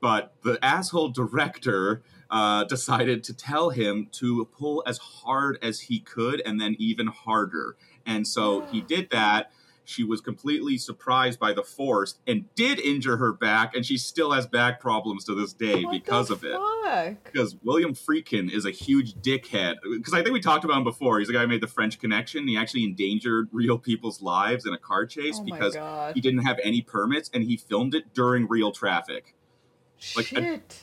But the asshole director uh, decided to tell him to pull as hard as he could and then even harder. And so he *gasps* did that. She was completely surprised by the force and did injure her back, and she still has back problems to this day What because of it fuck? because William Friedkin is a huge dickhead. Because I think we talked about him before. He's the guy who made the French Connection. He actually endangered real people's lives in a car chase Oh because god. he didn't have any permits and he filmed it during real traffic, like, a- Shit.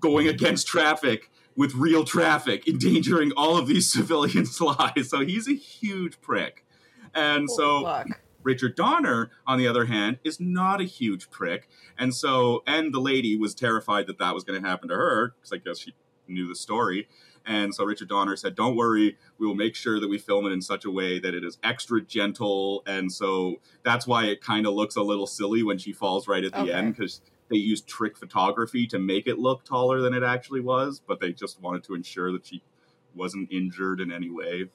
going against traffic with real traffic, endangering all of these *laughs* civilians' lives. So he's a huge prick. And Holy so fuck. Richard Donner, on the other hand, is not a huge prick. And so, and the lady was terrified that that was going to happen to her, because I guess she knew the story. And so Richard Donner said, Don't worry, we will make sure that we film it in such a way that it is extra gentle. And so that's why it kind of looks a little silly when she falls right at the Okay. end, because they used trick photography to make it look taller than it actually was, but they just wanted to ensure that she wasn't injured in any way.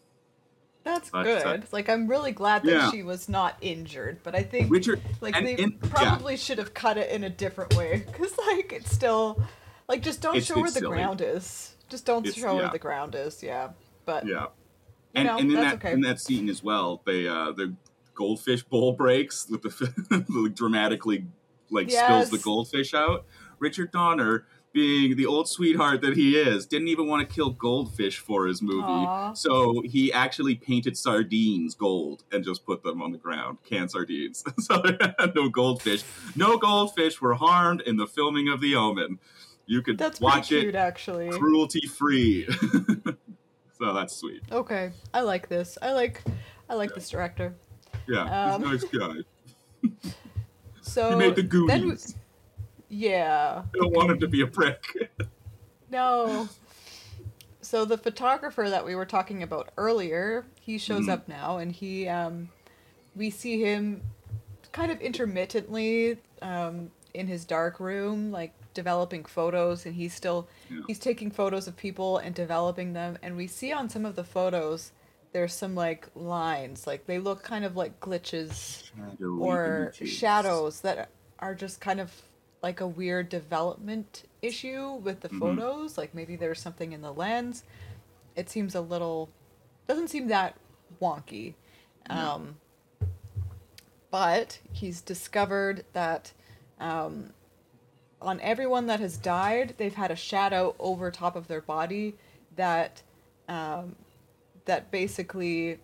That's But, good. uh, like I'm really glad that yeah. she was not injured, but I think Richard, like and they yeah. probably should have cut it in a different way cuz like it's still like just don't It's- show where the silly. ground is. Just don't It's- show where the ground is, yeah. But yeah. and, know, and in that okay. in that scene as well, they uh, the goldfish bowl breaks with the, *laughs* the dramatically like spills the goldfish out. Richard Donner, being the old sweetheart that he is, didn't even want to kill goldfish for his movie, Aw. so he actually painted sardines gold and just put them on the ground, canned sardines. *laughs* so *laughs* no goldfish, no goldfish were harmed in the filming of The Omen. You could that's watch cute it actually. cruelty free. *laughs* so that's sweet. Okay, I like this. I like I like this director. Yeah, Um, he's a nice guy. So He made the then we- yeah. I don't want him to be a prick. *laughs* No. So the photographer that we were talking about earlier, he shows Mhm. up now, and he, um, we see him kind of intermittently um, in his dark room, like developing photos, and he's still Yeah. he's taking photos of people and developing them, and we see on some of the photos there's some like lines, like they look kind of like glitches Shadowy or images. shadows that are just kind of like a weird development issue with the Mhm. photos like maybe there's something in the lens it seems a little doesn't seem that wonky No. um but he's discovered that um on everyone that has died they've had a shadow over top of their body that um that basically It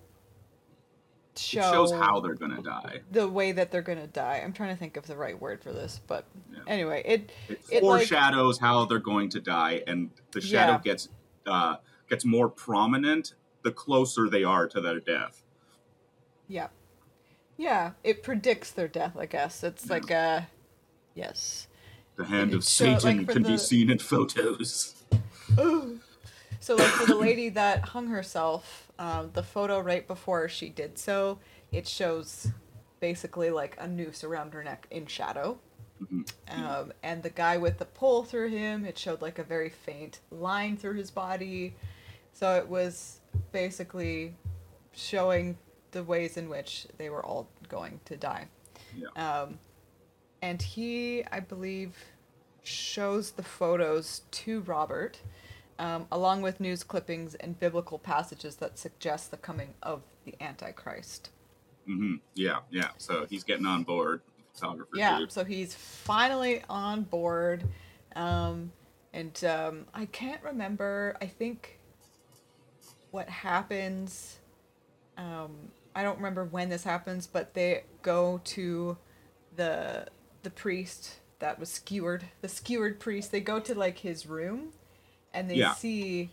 shows how they're gonna die. the way that they're gonna die. I'm trying to think of the right word for this, but Yeah. anyway, it It It, like- foreshadows how they're going to die, and the shadow Yeah. gets uh, gets more prominent the closer they are to their death. yeah, yeah, it predicts their death. I guess it's Yeah. like a yes. The hand It *laughs* of show- like, Satan can the- be seen in photos. *laughs* So like for the lady that hung herself, um, the photo right before she did so, it shows basically like a noose around her neck in shadow. Mhm. Um, and the guy with the pole through him, it showed like a very faint line through his body. So it was basically showing the ways in which they were all going to die. Yeah. Um, and he, I believe, shows the photos to Robert, um, along with news clippings and biblical passages that suggest the coming of the Antichrist. hmm Yeah, yeah. So he's getting on board. Photographer Yeah, dude. so he's finally on board. Um, and um, I can't remember, I think what happens. Um, I don't remember when this happens, but they go to the the priest that was skewered, the skewered priest. They go to like his room, and they Yeah. see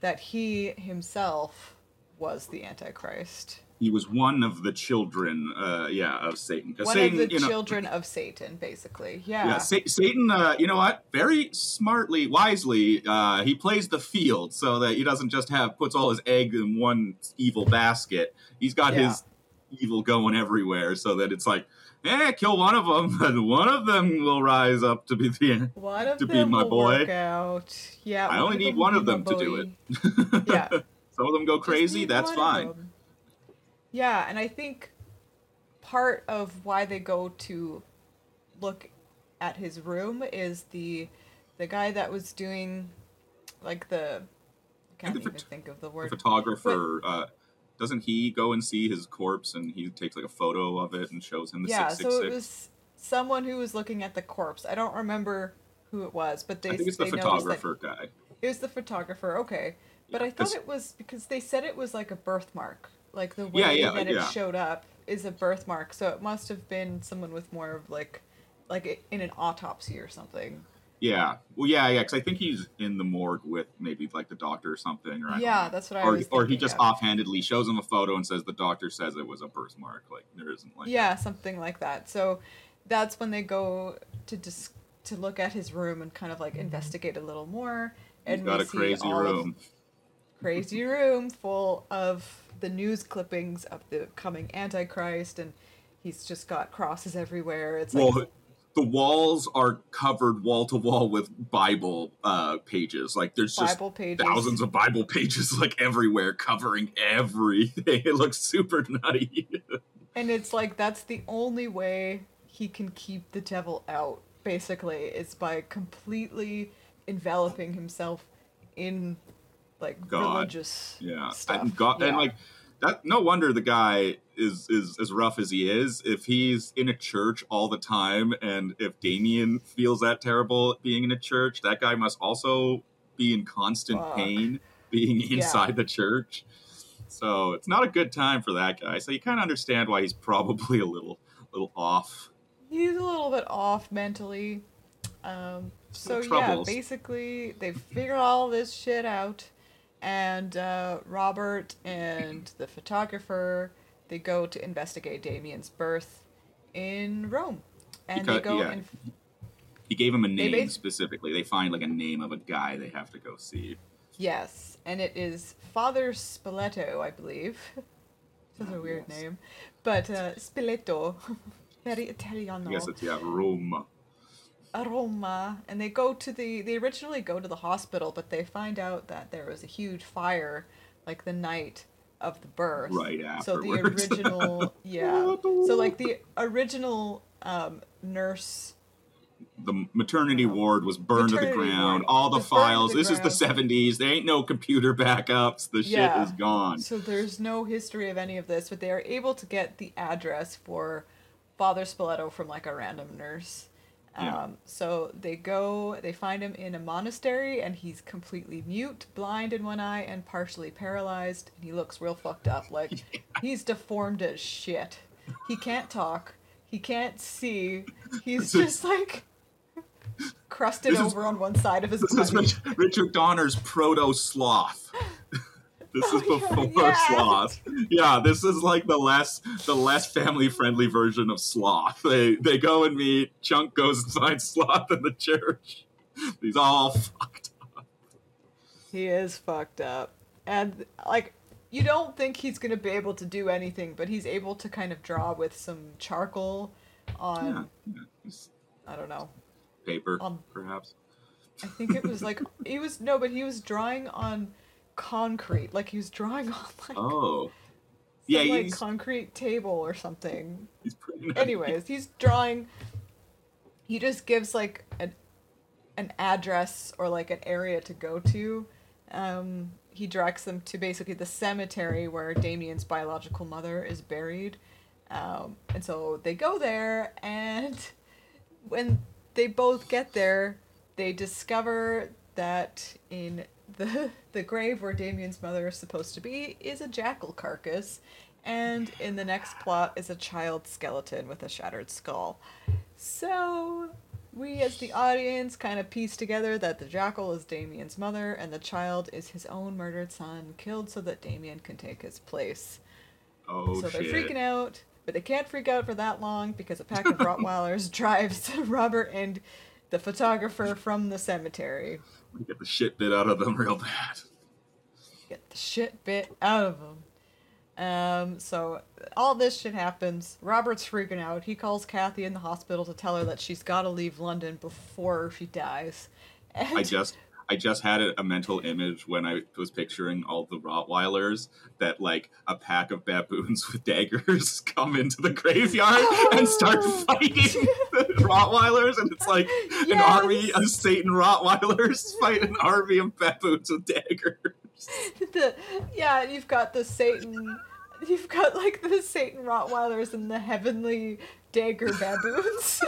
that he himself was the Antichrist. He was one of the children, uh, yeah, of Satan. One Satan, of the you know, children of Satan, basically. Yeah, Sa- Satan. Uh, you know what? Very smartly, wisely, uh, he plays the field so that he doesn't just have puts all his egg in one evil basket. He's got Yeah. his evil going everywhere, so that it's like, eh, kill one of them, and *laughs* one of them will rise up to be the. One of to be my will boy. work out. Yeah, I only need one of them to do it. *laughs* Yeah. Some of them go crazy. That's fine. Yeah, and I think part of why they go to look at his room is the the guy that was doing like the I can't the even think of the The word. photographer. Uh, doesn't he go and see his corpse and he takes like a photo of it and shows him the yeah, six so it was someone who was looking at the corpse. I don't remember who it was, but they I think it's the they noticed that photographer guy. It was the photographer, okay. But Yeah, I thought it was because they said it was like a birthmark. Like the way Yeah, yeah, that it showed up is a birthmark, so it must have been someone with more of like like in an autopsy or something. Yeah. Well, yeah, yeah. Because I think he's in the morgue with maybe like the doctor or something. Or Yeah, that's what I or, Or he just of. offhandedly shows him a photo and says the doctor says it was a birthmark. Like there isn't like. Yeah, something like that. So that's when they go to dis- to look at his room and kind of like investigate a little more. He's And got we a crazy room. crazy room full of the news clippings of the coming Antichrist, and he's just got crosses everywhere. It's like Well, the walls are covered wall to wall with Bible uh, pages. Like there's just thousands of Bible *laughs* pages like everywhere, covering everything. It looks super nutty. And it's like that's the only way he can keep the devil out, basically, is by completely enveloping himself in like God. religious Yeah, stuff. and God, and like that. No wonder the guy is is as rough as he is. If he's in a church all the time, and if Damien feels that terrible being in a church, that guy must also be in constant Fuck. pain being inside the church. So it's not a good time for that guy. So you kind of understand why he's *laughs* probably a little little off. he's a little bit off mentally. Um, so yeah, basically they figure all this shit out, and uh, Robert and the photographer they go to investigate Damien's birth in Rome, and they go yeah. and He gave him a They name bas- specifically. They find like a name of a guy they have to go see. yes, and it is Father Spoleto, I believe. That's a Oh, weird yes. name, but uh, Spoleto, *laughs* very Italiano. Yes, it's yeah, Rome. Roma, and they go to the. They originally go to the hospital, but they find out that there was a huge fire, like the night of the birth. Right So the *laughs* original, yeah. So like the original um, nurse. The maternity ward was burned to the ground. ward All the files. the This is the seventies. There ain't no computer backups. The Yeah. shit is gone. So there's no history of any of this, but they are able to get the address for Father Spoleto from like a random nurse. Yeah. Um, so they go, they find him in a monastery, and he's completely mute, blind in one eye, and partially paralyzed. And he looks real fucked up. Like *laughs* he's deformed as shit. He can't talk. He can't see. He's just like crusted This is- over on one side of his This is. Richard Donner's proto sloth. This is Oh, yeah, before yeah. sloth. Yeah, this is like the less the less family friendly version of sloth. They they go and meet. Chunk goes and *laughs* finds sloth in the church. He's all fucked. up. He is fucked up. And like you don't think he's going to be able to do anything, but he's able to kind of draw with some charcoal on Yeah, yeah. I don't know. paper, Um, perhaps. I think it was like he was no, but he was drawing on concrete. Like he was drawing *laughs* on like Oh, some, yeah, like concrete table or something. he's pretty. Nice. Anyways, he's drawing he just gives like an an address or like an area to go to. Um, he directs them to basically the cemetery where Damien's biological mother is buried. Um, and so they go there, and when they both get there, they discover that in the the grave where Damien's mother is supposed to be is a jackal carcass, and in the next plot is a child skeleton with a shattered skull. So we as the audience kind of piece together that the jackal is Damien's mother and the child is his own murdered son, killed so that Damien can take his place. Oh so they're freaking out, but they can't freak out for that long because a pack of *laughs* Rottweilers drives *laughs* Robert and the photographer from the cemetery. We get the shit bit out of them *laughs* real bad. Get the shit bit out of them. Um, so all this shit happens. Robert's freaking out. He calls Kathy in the hospital to tell her that she's got to leave London before she dies. And I just I just had a, a mental image when I was picturing all the Rottweilers that like a pack of baboons *laughs* with daggers *laughs* come into the graveyard and start *laughs* fighting the Rottweilers, and it's like an army of Satan Rottweilers fight an army of baboons with daggers. the yeah, you've got the Satan. You've got like the Satan Rottweilers and the *laughs* heavenly dagger baboons.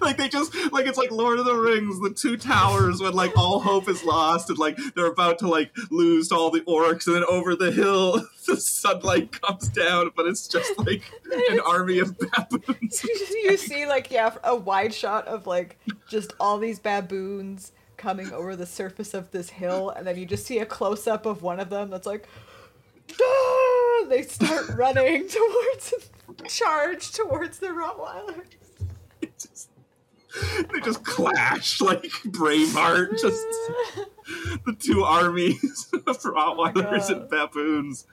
like they just like it's like Lord of the Rings, the two towers when like all hope is lost and like they're about to like lose to all the orcs and then over the hill *laughs* the sunlight comes down, but it's just like an army of baboons. *laughs* you see like yeah a wide shot of like just all these baboons coming over the surface of this hill and then you just see a close up of one of them that's like "Ah!" *laughs* they start running *laughs* towards charge towards the rottweiler just- they just clash like Braveheart, *laughs* just the two armies of Rottweilers and baboons.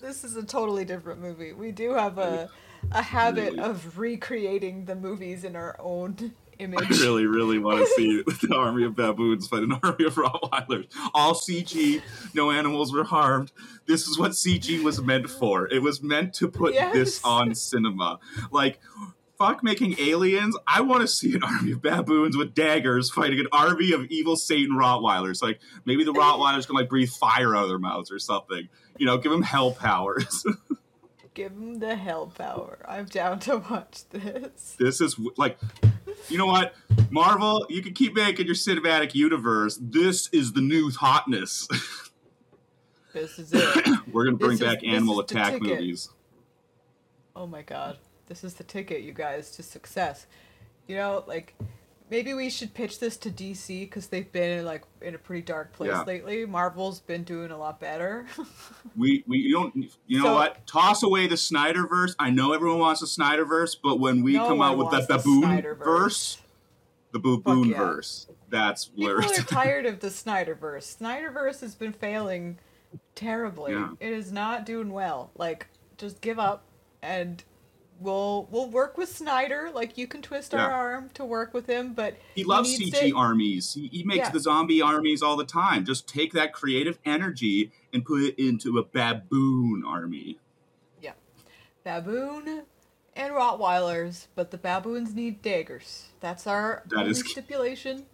this is a totally different movie we do have a a habit Really? of recreating the movies in our own image I really, really want to see *laughs* the army of baboons fight an *laughs* army of Rottweilers. All CG, no animals were harmed. This is what CG was meant for. It was meant to put this on cinema. Like, fuck making aliens. I want to see an army of baboons with daggers fighting an army of evil Satan Rottweilers. Like, maybe the *laughs* Rottweilers can, like, breathe fire out of their mouths or something. You know, give them hell powers. Give them the hell power. I'm down to watch this. This is like you know what? Marvel you can keep making your cinematic universe. This is the new hotness. *laughs* This is it. *coughs* We're gonna bring This is- back this animal is the attack ticket. movies. Oh my god. This is the ticket, you guys, to success. You know, like maybe we should pitch this to DC because they've been like in a pretty dark place Yeah. lately. Marvel's been doing a lot better. *laughs* We we you don't you know So- what? Toss away the Snyderverse. I know everyone wants the Snyderverse, but when we No come out with the wants the baboon verse, the baboon yeah. verse, that's where People are tired of the *laughs* Snyderverse. Snyderverse has been failing terribly. Yeah. It is not doing well. Like, just give up and we'll we'll work with Snyder. Like, you can twist our arm to work with him, but He loves CG to- armies. He, he makes Yeah. the zombie armies all the time. Just take that creative energy and put it into a baboon army. Yeah. Baboon and Rottweilers, but the baboons need daggers. That's our That is- stipulation.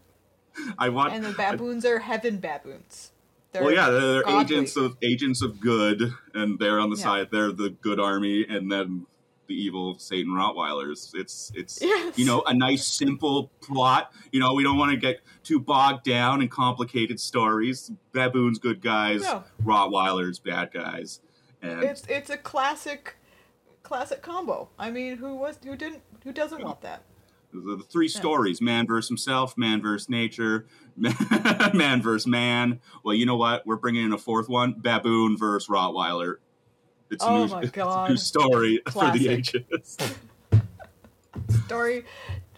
I want. And the baboons are heaven baboons. They're well, yeah, they're, they're godly. agents of agents of good, and they're on the Yeah. side. They're the good army, and then the evil Satan Rottweilers. It's it's Yes. you know a nice simple plot. You know we don't want to get too bogged down in complicated stories. Baboons, good guys. No. Rottweilers, bad guys. And It's it's a classic classic combo. I mean, who was who didn't who doesn't want that? the, the three stories: man versus himself, man versus nature, *laughs* man versus man. Well, you know what? We're bringing in a fourth one: baboon versus Rottweiler. It's a Oh new, my God. new story for Classic. the ages. *laughs* Story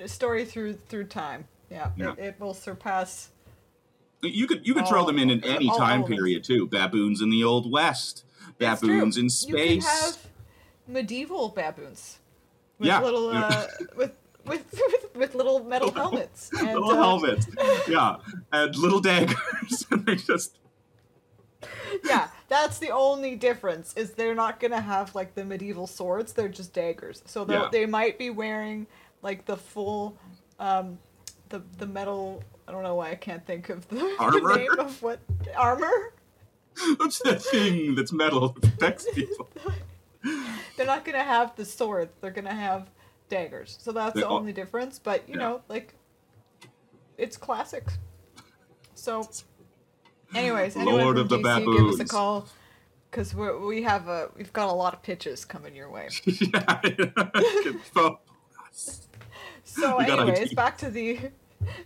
story through through time. Yeah, Yeah. It, it will surpass. You could you could throw them in in any all time elements. period too. Baboons in the old west, baboons in You space. have medieval baboons with Yeah. little uh, *laughs* with, with with with little metal helmets *laughs* and little uh, helmets, yeah, and little daggers. and they just yeah, that's the only difference is they're not gonna have like the medieval swords. They're just daggers. So they'll Yeah. they might be wearing like the full, um, the the metal. I don't know why I can't think of the, *laughs* the name of what armor. *laughs* what's that thing that's metal that protects people? *laughs* They're not gonna have the sword. They're gonna have daggers. So that's They the all- only difference. But you Yeah. know, like, it's classic. So, anyways, Lord of the DC, give us a call because we we have a we've got a lot of pitches coming your way. *laughs* yeah, *laughs* so- So, *laughs* We got anyways, back to the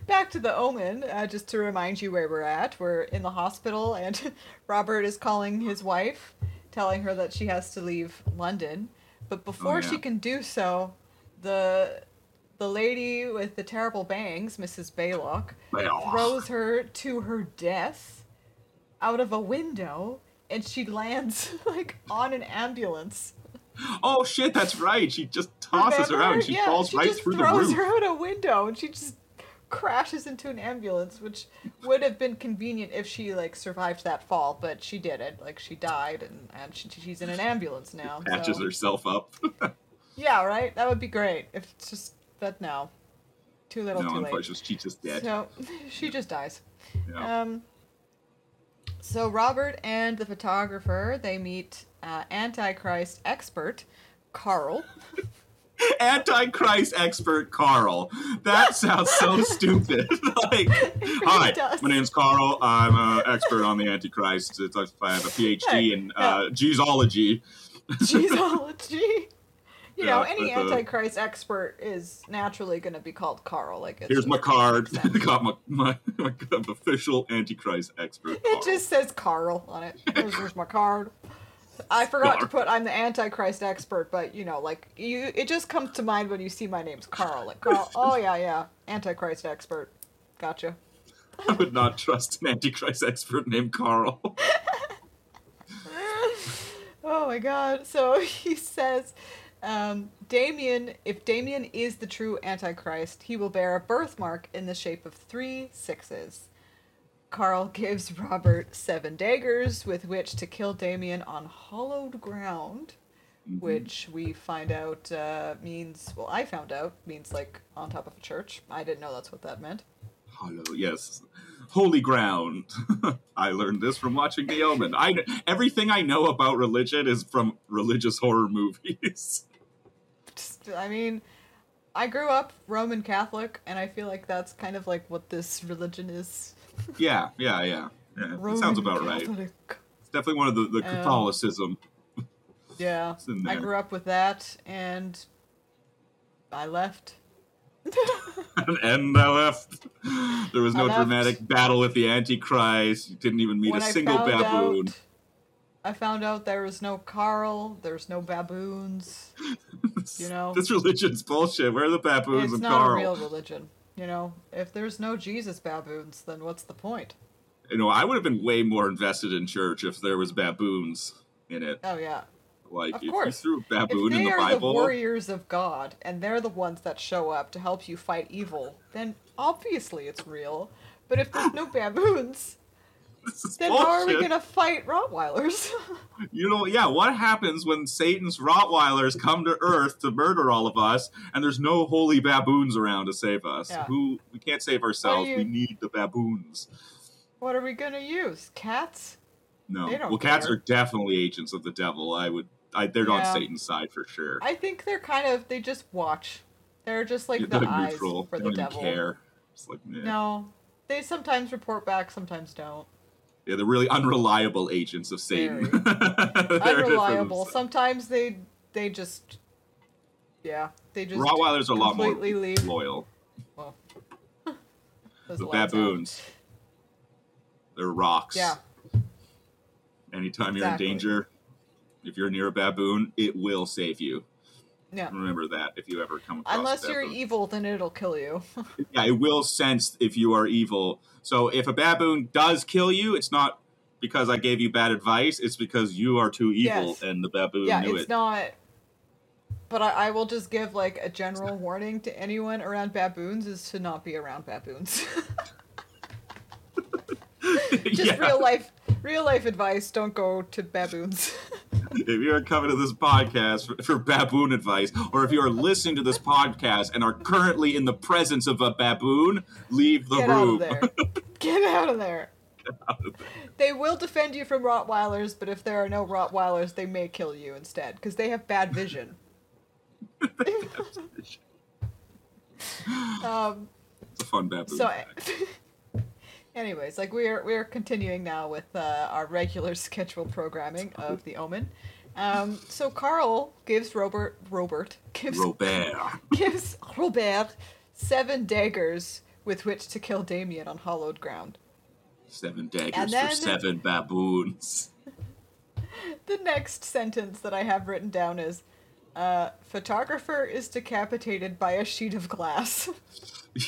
back to the Omen. Uh, just to remind you where we're at, we're in the hospital, and Robert is calling his wife, telling her that she has to leave London. But before Oh, she can do so, the the lady with the terrible bangs, Mrs. Baylock, Baylock. throws her to her death out of a window, and she lands *laughs* like on an ambulance. Oh shit, that's right. She just tosses her out and she Yeah, falls she right just through the throws her out a window, and she just crashes into an ambulance, which would have been convenient if she like survived that fall, but she didn't. Like she died, and and she, she's in an ambulance now. Patches so- herself up. *laughs* Yeah, right. That would be great. If it's just that no, too little, no, too late. she's just dead. So *laughs* she just dies. Yeah. Um, so Robert and the photographer they meet uh, Antichrist expert Carl. *laughs* Antichrist expert Carl. That *laughs* sounds so stupid. *laughs* like, hi, does. my name's Carl. I'm an expert on the Antichrist. It's, I have a PhD in uh, Jesusology. Genealogy. You know, Yeah, any the- uh, Antichrist expert is naturally going to be called Carl. Like, it's Here's my card. *laughs* Got my, my, my official Antichrist expert. It Carl. just says Carl on it. Here's, here's my card. I forgot to put I'm the Antichrist expert, but you know, like you, it just comes to mind when you see my name's Carl. Like Carl. *laughs* Oh yeah, yeah, Antichrist expert. Gotcha. I would not trust an Antichrist expert named Carl. *laughs* Oh my god. So he says, um, Damien, if Damien is the true Antichrist, he will bear a birthmark in the shape of three sixes. Carl *laughs* gives Robert seven daggers with which to kill Damien on hollowed ground, which we find out uh, means, well, I found out means like on top of a church. I didn't know that's what that meant. Hollow, yes. Holy ground. *laughs* I learned this from watching The Omen. I everything I know about religion is from religious horror movies. *laughs* I mean, I grew up Roman Catholic, and I feel like that's kind of like what this religion is. yeah, yeah, yeah. yeah Roman sounds about right. It's definitely one of the, the Um, Catholicism. Yeah, I grew up with that, and I left. *laughs* and I left. There was no dramatic battle with the Antichrist. You didn't even meet when a single baboon. out, I found out there was no Carl. There's no baboons. you *laughs* know, this religion's bullshit. Where are the baboons it's and not Carl? a real religion. You know, if there's no Jesus baboons, then what's the point? You know, I would have been way more invested in church if there was baboons in it. Oh yeah. Like Of if course. you threw baboon they in the are Bible, the warriors of God and they're the ones that show up to help you fight evil, then obviously it's real. But if there's no *laughs* baboons, then bullshit. how are we gonna fight Rottweilers? *laughs* You know, yeah. What happens when Satan's Rottweilers come to Earth to murder all of us, and there's no holy baboons around to save us? Yeah. Who we can't save ourselves. you- We need the baboons. what are we gonna use? Cats? No. Well, cats are definitely agents of the devil. I would. I, they're on Satan's side for sure. I think they're kind of they just watch. They're just like they're the eyes neutral. for they the devil. care. It's like. No, they sometimes report back, sometimes don't. Yeah, they're really unreliable agents of Satan. Very. *laughs* They're in it for Unreliable. Sometimes they they just yeah they just Rottweilers are a lot more leave. loyal. Well, *laughs* The lights out. baboons. They're rocks. Yeah, Anytime you're in danger, if you're near a baboon, it will save you. Yeah. Remember that if you ever come across Unless you're evil, then it'll kill you. *laughs* Yeah, it will sense if you are evil. So if a baboon does kill you, it's not because I gave you bad advice. It's because you are too evil, Yes. and the baboon yeah, knew it's it. It's not. But I, I will just give like a general *laughs* warning to anyone around baboons is to not be around baboons. *laughs* just yeah. real life, real life advice. Don't go to baboons. If you are coming to this podcast for, for baboon advice, or if you are listening to this podcast and are currently in the presence of a baboon, leave the Get out room. *laughs* of there. Get out of there. They will defend you from Rottweilers, but if there are no Rottweilers, they may kill you instead because *laughs* they have bad vision. um, It's a fun baboon. so. *laughs* anyways, like we are we are continuing now with uh, our regular *laughs* scheduled programming of The Omen. Um, so Carl gives Robert Robert gives Robert. *laughs* gives Robert seven daggers with which to kill Damien on hallowed ground. Seven daggers And then- for seven baboons. *laughs* The next sentence that I have written down is uh, photographer is decapitated by a sheet of glass.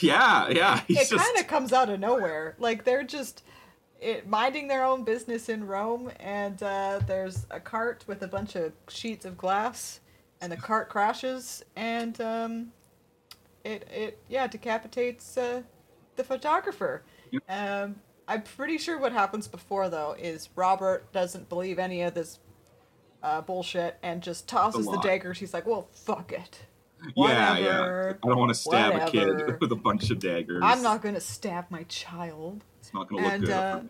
Yeah, yeah. *laughs* It kind of comes out of nowhere. Like they're just it, minding their own business in Rome, and uh, there's a cart with a bunch of sheets of glass, and the cart crashes, and um, it it yeah decapitates uh, the photographer. Yep. Um, I'm pretty sure what happens before though is Robert doesn't believe any of this uh, bullshit and just tosses the lie. daggers. He's like, "Well, fuck it." Yeah, yeah. I don't want to stab a kid *laughs* with a bunch of daggers. I'm not gonna stab my child. It's not going to look and good. uh,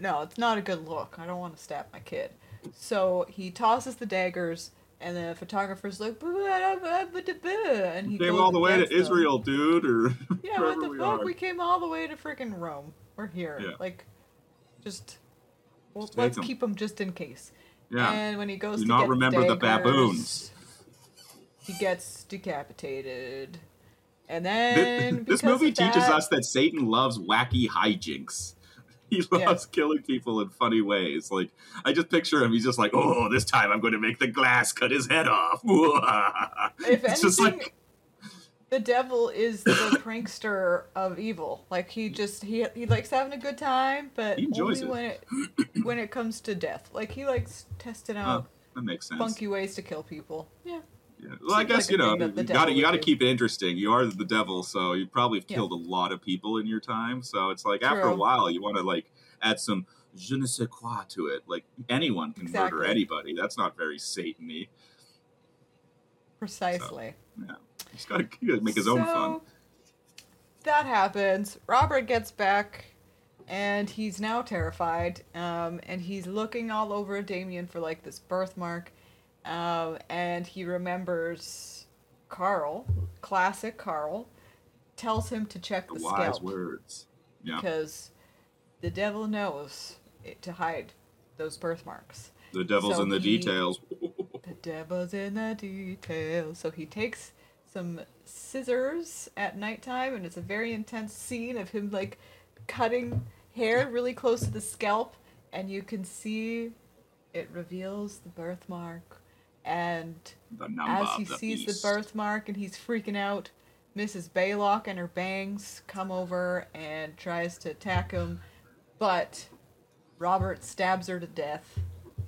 no, it's not a good look. I don't want to stab my kid. So he tosses the daggers, and the photographer's like, and he Came all the way to them. Israel, dude, or *laughs* Yeah, what the we fuck? are. We came all the way to freaking Rome. We're here. Yeah. Like, just well, Just let's 'em. keep them just in case. Yeah. And when he goes Do to not remember the daggers, baboons. He gets decapitated. And then this because movie teaches that- us that Satan loves wacky hijinks. *laughs* He Yeah. loves killing people in funny ways. Like I just picture him. He's just like, "Oh, this time I'm going to make the glass cut his head off." *laughs* If it's just like the devil is the prankster of evil. Like he just he he likes having a good time, but He enjoys only when it when it comes to death. Like he likes testing oh, out that makes sense. funky ways to kill people. Yeah. Yeah. Well, I guess like you know thing that the you got to you got to keep it interesting. You are the devil, so you probably have Yeah. killed a lot of people in your time. So it's like after a while, you want to like add some je ne sais quoi to it. Like anyone can murder anybody. That's not very Satan-y. Precisely. Yeah. He's got to make his own fun. That happens. Robert gets back, and he's now terrified. Um, and he's looking all over Damien for like this birthmark, um, and he remembers Carl, classic Carl, tells him to check The the, wise scalp words. Yeah. because the devil knows it, to hide those birthmarks. The devil's So in the he- details. The devil's in the details. So he takes some scissors at nighttime, and it's a very intense scene of him like cutting hair really close to the scalp, and you can see it reveals the birthmark. And The number as he sees beast. the birthmark and he's freaking out, Mrs. Baylock and her bangs come over and tries to attack him, but Robert stabs her to death.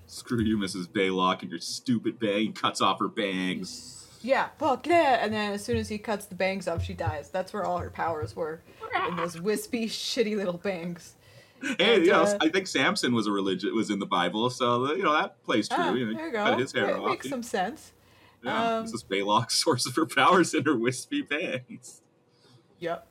Screw you, Mrs. Baylock, and your stupid bang cuts off her bangs. Yeah, fuck yeah! And then as soon as he cuts the bangs off, she dies. That's where all her powers were, in those wispy, *laughs* shitty little bangs. Hey, And, you know, uh, I think Samson was a religion was in the Bible, so you know that plays true. Ah, you know, there you cut go. his hair it off. makes some sense. yeah, um, Mrs. Baylock's *laughs* source of her powers in her wispy bangs. Yep.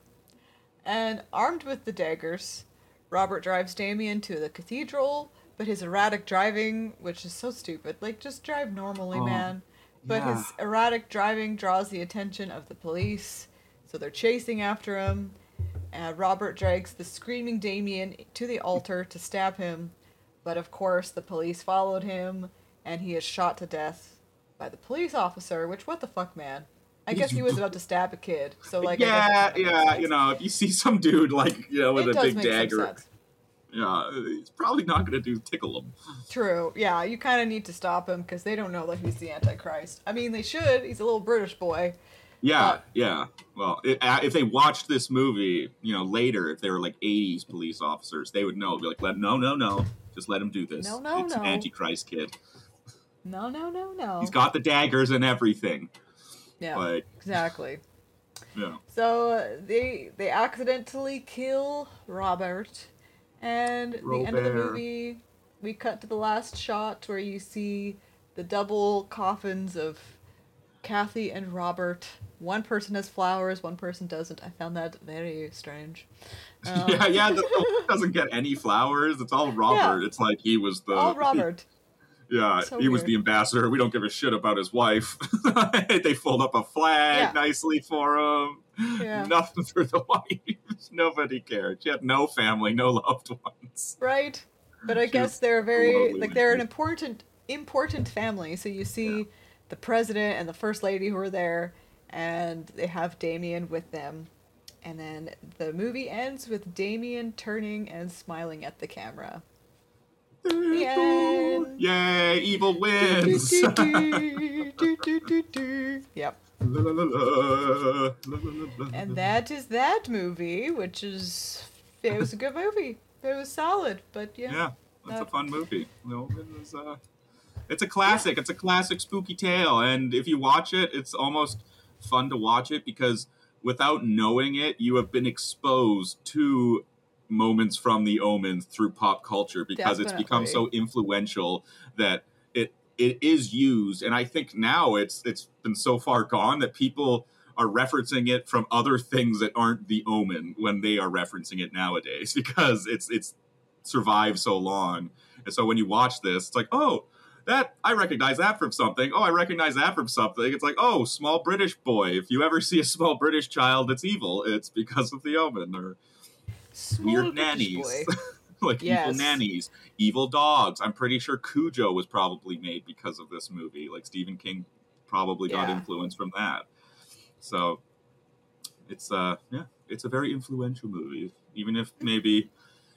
And armed with the daggers, Robert drives Damien to the cathedral, but his erratic driving, which is so stupid, like just drive normally, Oh, man. But yeah. his erratic driving draws the attention of the police, so they're chasing after him. And Robert drags the screaming Damien to the altar to stab him, but of course the police followed him, and he is shot to death by the police officer. Which what the fuck, man? I guess he was about to *laughs* stab a kid, so like yeah, it kinda makes yeah, you know, if you see some dude like you know with it a big dagger, yeah, he's probably not going to do tickle him. True. Yeah, you kind of need to stop him because they don't know that he's the Antichrist. I mean, they should. He's a little British boy. Yeah, Uh, yeah. Well, it, if they watched this movie, you know, later, if they were like '80s police officers, they would know. Be like, let no, no, no, just let him do this. No, no, it's no. an Antichrist kid. No, no, no, no. He's got the daggers and everything. yeah, Like, exactly. *laughs* yeah. So uh, they they accidentally kill Robert, and the end of the movie, we cut to the last shot where you see the double coffins of Kathy and Robert. One person has flowers, one person doesn't. I found that very strange. *laughs* Um, yeah, yeah. The, *laughs* doesn't get any flowers. It's all Robert. It's like he was the all Robert. *laughs* Yeah, So he was the ambassador. We don't give a shit about his wife. they fold up a flag Yeah. nicely for him. Yeah. Nothing for the wife. Nobody cared. She had no family, no loved ones. Right. But I She guess they're very like they're an important important family. So you see Yeah. The president and the first lady who are there and they have Damien with them. And then the movie ends with Damien turning and smiling at the camera. End. Yay, evil wins. Yep. And that is that movie, which is it was a good movie. It was solid, but yeah. Yeah, that's a fun movie. No, it was, uh, it's a classic. It's a classic spooky tale, and if you watch it, it's almost fun to watch it because without knowing it, you have been exposed to moments from the Omen through pop culture because it's become so influential that it it is used, and I think now it's it's been so far gone that people are referencing it from other things that aren't the Omen when they are referencing it nowadays *laughs* because it's it's survived so long. And so when you watch this, it's like, oh, that I recognize that from something. Oh, I recognize that from something. It's like, oh, small British boy. If you ever *laughs* see a small British child that's evil, it's because of the Omen or Small weird British nannies. *laughs* like evil nannies, evil dogs. I'm pretty sure Cujo was probably made because of this movie. Like Stephen King probably got Yeah. influence from that. So it's uh yeah, it's a very influential movie. Even if maybe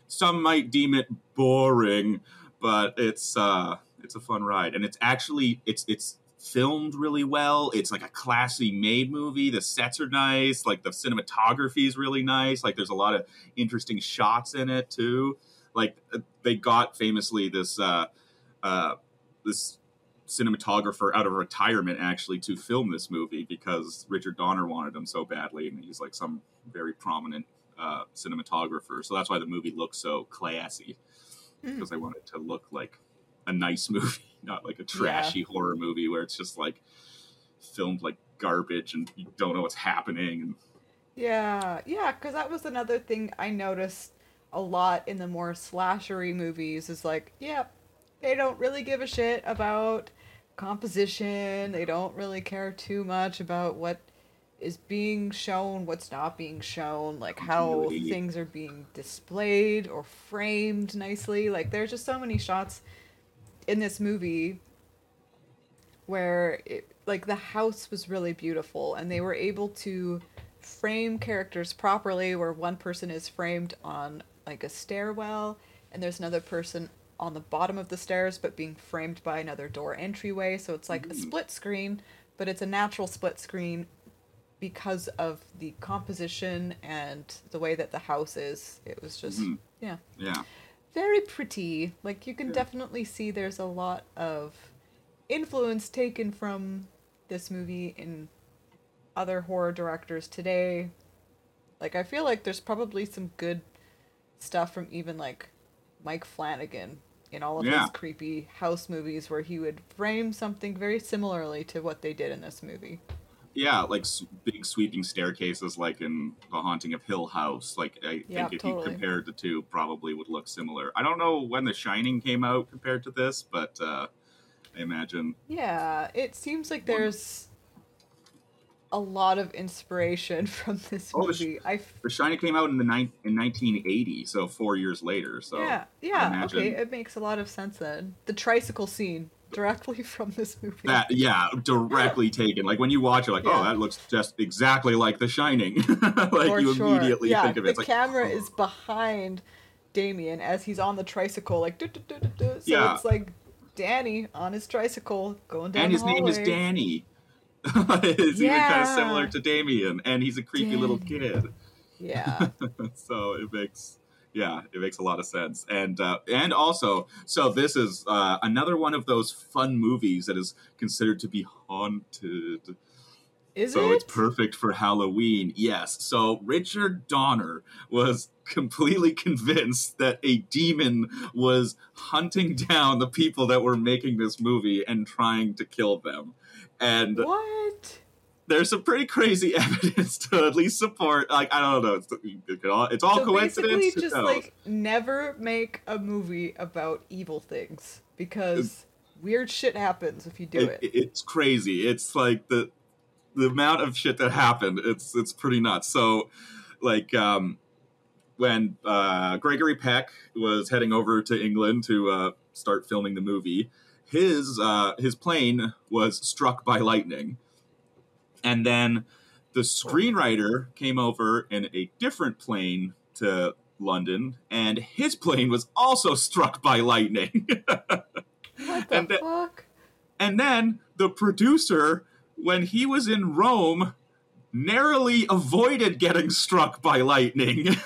some might deem it boring, but it's uh it's a fun ride. And it's actually it's it's filmed really well. It's like a classy made movie. The sets are nice, like the cinematography is really nice. Like there's a lot of interesting shots in it too. Like uh, they got famously this uh uh this cinematographer out of retirement actually to film this movie because Richard Donner wanted him so badly and he's like some very prominent uh, cinematographer. So that's why the movie looks so classy Mm. because they want it to look like a nice movie, *laughs* not like a trashy horror movie where it's just like filmed like garbage and you don't know what's happening. And Yeah, yeah, because that was another thing I noticed a lot in the more slashery movies is like, yeah, they don't really give a shit about composition. They don't really care too much about what is being shown, what's not being shown, like how things are being displayed or framed nicely. Like there's just so many shots in this movie where it, like the house was really beautiful and they were able to frame characters properly where one person is framed on like a stairwell and there's another person on the bottom of the stairs but being framed by another door entryway so it's like a split screen but it's a natural split screen because of the composition and the way that the house is it was just Mhm. yeah Yeah. Very pretty. Like you can definitely see there's a lot of influence taken from this movie in other horror directors today. Like I feel like there's probably some good stuff from even like Mike Flanagan in all of Yeah. his creepy house movies where he would frame something very similarly to what they did in this movie. Yeah, like big sweeping staircases, like in The Haunting of Hill House. Like I Yeah, think if totally. you compared the two, probably would look similar. I don't know when The Shining came out compared to this, but uh, I imagine Yeah, it seems like there's a lot of inspiration *laughs* from this Oh, the sh- movie. I f- The Shining came out in the ni- in 1980, so four years later. So yeah, yeah, okay, it makes a lot of sense then. The tricycle scene directly from this movie. that yeah, directly *laughs* taken. Like when you watch it, like oh, Yeah. oh, that looks just exactly like The Shining. *laughs* like For you sure. immediately yeah, think of it. the It's like, camera oh. is behind Damien as he's on the tricycle, like do do do do do. So Yeah. it's like Danny on his tricycle going down and his name is. Danny. *laughs* it's even kind of similar to Damien, and he's a creepy little kid. Yeah, so it makes yeah it makes a lot of sense and uh, and also so this is uh, another one of those fun movies that is considered to be haunted is it so it? it's perfect for halloween yes so richard donner was completely convinced that a demon was hunting down the people that were making this movie and trying to kill them and What? There's some pretty crazy *laughs* evidence to at least support. Like I don't know, it's, it all, it's all so coincidence. basically, just knows? like never make a movie about evil things because weird shit happens if you do It- it. it's crazy. It's like the the amount of shit that happened. It's it's pretty nuts. So, like um, when uh, Gregory Peck was heading over to England to uh, start filming the movie, his uh, his plane was struck by lightning, and then the screenwriter came over in a different plane to London, and his plane was also struck by lightning. *laughs* what the and fuck? And then the producer, when he was in Rome, narrowly avoided getting struck by lightning.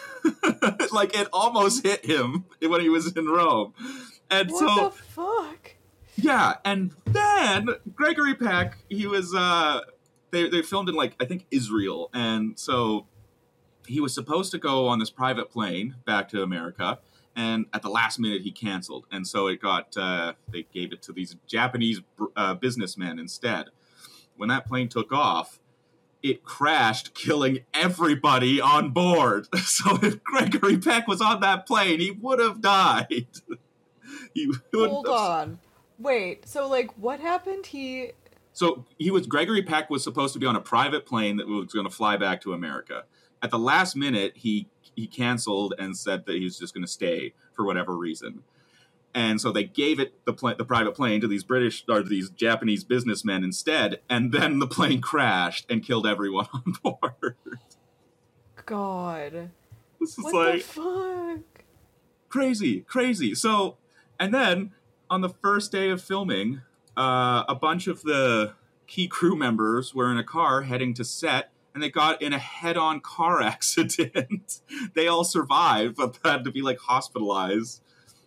*laughs* like it almost hit him when he was in Rome. And What so the fuck? yeah, and then Gregory Peck, he was uh they they filmed in like I think Israel, and so he was supposed to go on this private plane back to America, and at the last minute he canceled, and so it got uh, they gave it to these Japanese uh, businessmen instead. When that plane took off, it crashed, killing everybody on board. *laughs* So if Gregory Peck was on that plane, he would have died. *laughs* he would Hold have on. Wait, so like what happened? He So he was Gregory Peck was supposed to be on a private plane that was going to fly back to America. At the last minute, he he canceled and said that he was just going to stay for whatever reason. And so they gave it the pla- the private plane to these British or these Japanese businessmen instead, and then the plane crashed and killed everyone *laughs* on board. God. This is What like the fuck? crazy, crazy. So, and then on the first day of filming, uh, a bunch of the key crew members were in a car heading to set, and they got in a head-on car *laughs* accident. they all survived, but had to be like hospitalized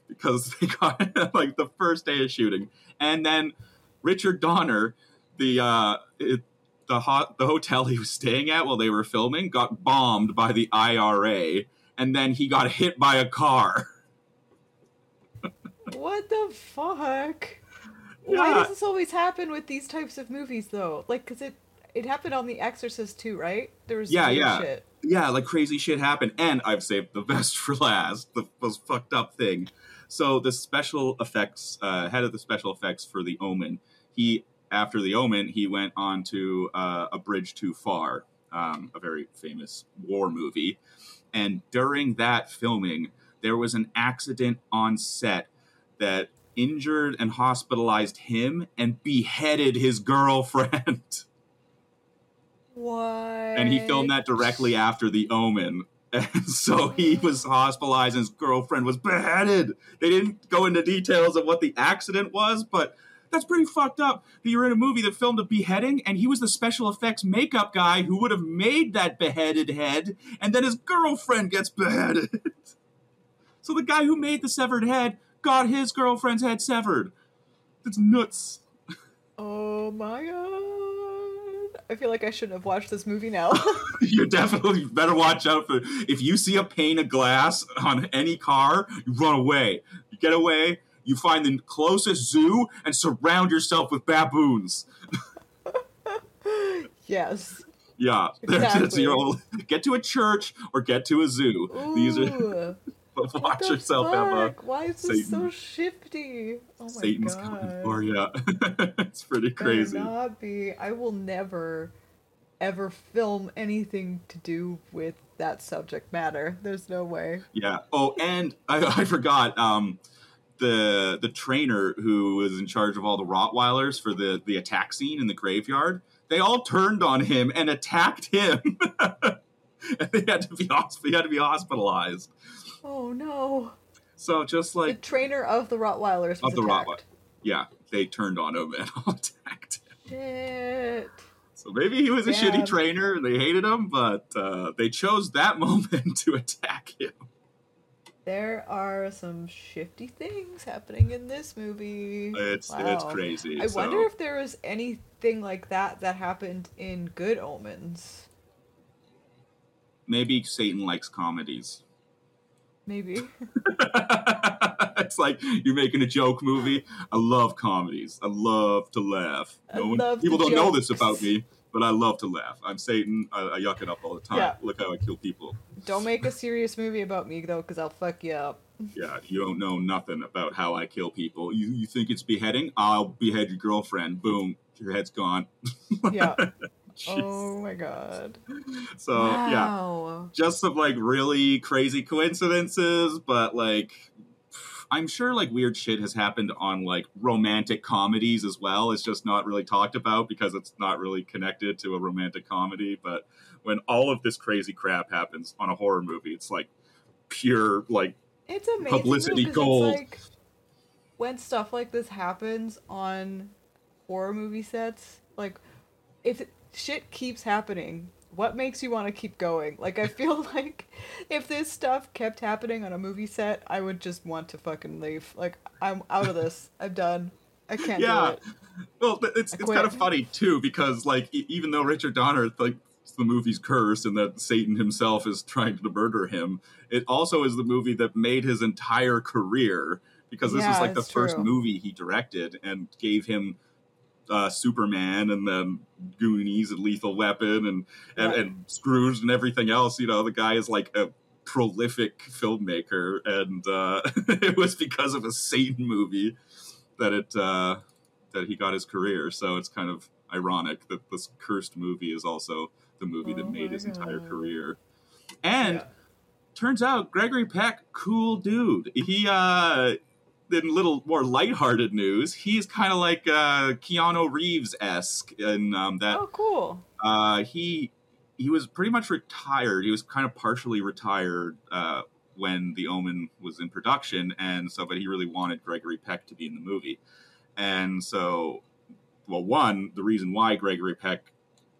because *laughs* they got like the first day of shooting. And then Richard Donner, the uh, it, the the hotel he was staying at while they were filming, got bombed by the IRA, and then he got hit by a car. *laughs* What the fuck? Why does this always happen with these types of movies though? Like, cause it it happened on The Exorcist too, right? There was Yeah, yeah. shit. yeah, like crazy shit happened. And I've saved the *laughs* best for last, the most fucked up thing. So the special effects, uh, head of the special effects for The Omen, he after The Omen, he went on to uh, A Bridge Too Far, um, a very famous war movie. And during that filming, there was an accident on set that injured and hospitalized him and beheaded his girlfriend. *laughs* What? and he filmed that directly after The Omen. And so he was hospitalized and his girlfriend was beheaded. They didn't go into details of what the accident was, but that's pretty fucked up that you're in a movie that filmed a beheading and he was the special effects makeup guy who would have made that beheaded head, and then his girlfriend gets beheaded. *laughs* so the guy who made the severed head got his girlfriend's head severed. That's nuts. Oh my god. I feel like I shouldn't have watched this movie now. *laughs* *laughs* you definitely better watch out for if you see a pane of glass on any car, you run away. You get away, you find the closest zoo and surround yourself with baboons. *laughs* yes. Yeah, Exactly. your get to a church or get to a zoo. These are *laughs* Ooh. watch yourself, Emma. Why is this so shifty? Oh my Satan's god. coming for you. *laughs* it's pretty crazy. not be. I will never, ever film anything to do with that subject matter. There's no way. Yeah. Oh, and I, I forgot. Um, the the trainer who was in charge of all the Rottweilers for the the attack scene in the graveyard, they all turned on him and attacked him. *laughs* and they had to be he had to be hospitalized. Oh no. So just like The trainer of the Rottweilers was Of the attacked. Rottweiler. yeah, they turned on him and *laughs* attacked him. Shit. So maybe he was a Damn. shitty trainer they hated him, but uh, they chose that *laughs* moment to attack him. There are some shifty things happening in this movie. It's Wow. it's crazy. I so- wonder if there was anything like that that happened in Good Omens. maybe Satan likes comedies. Maybe. *laughs* it's like you're making a joke movie. I love comedies. I love to laugh. No one, people don't know this about me, but I love to laugh. I'm Satan. I, I yuck it up all the time. Yeah. Look how I kill people. Don't make a serious movie about me though, because I'll fuck you up. Yeah, you don't know nothing about how I kill people. You you think it's beheading? I'll behead your girlfriend. Boom, your head's gone. *laughs* Yeah. *laughs* Oh my god. So yeah, just some like really crazy coincidences, but like I'm sure like weird shit has happened on like romantic comedies as well. It's just not really talked about because it's not really connected to a romantic comedy. But when all of this crazy crap happens on a horror movie, it's like pure like It's amazing. Publicity though, gold. It's like when stuff like this happens on horror movie sets, like if shit keeps happening, what makes you want to keep going? Like I feel *laughs* like if this stuff kept happening on a movie set, I would just want to fucking leave. Like I'm out of this. *laughs* I'm done. I can't do yeah. it. Well, it's it's kind of funny too because like even though Richard Donner like the movie's cursed and that Satan himself is trying to murder him, it also is the movie that made his entire career because this Yeah, was like the it's first movie he directed and gave him uh, Superman and then Goonies and Lethal Weapon and and, Right. and Scrooge and everything else. You know, the guy is like a prolific filmmaker, and uh, *laughs* it was because of a Satan movie that it uh, that he got his career. So it's kind of ironic that this cursed movie is also the movie that Oh made his entire career. And Yeah. turns out Gregory Peck, cool dude. He uh in little more lighthearted news, he's kind of like uh Keanu Reeves esque in um, that Oh, cool. uh, he he was pretty much retired. He was kind of partially retired uh, when The Omen was in production, and so but he really wanted Gregory Peck to be in the movie, and so well, one the reason why Gregory Peck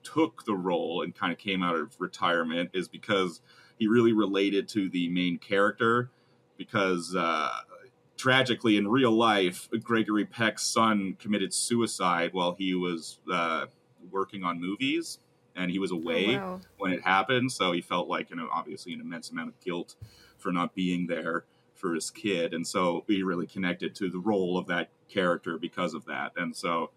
took the role and kind of came out of retirement is because he really related to the main character because. Uh, Tragically, in real life, Gregory Peck's son committed suicide while he was uh, working on movies and he was away Oh, wow. when it happened so he felt like you know obviously an immense amount of guilt for not being there for his kid and so he really connected to the role of that character because of that and so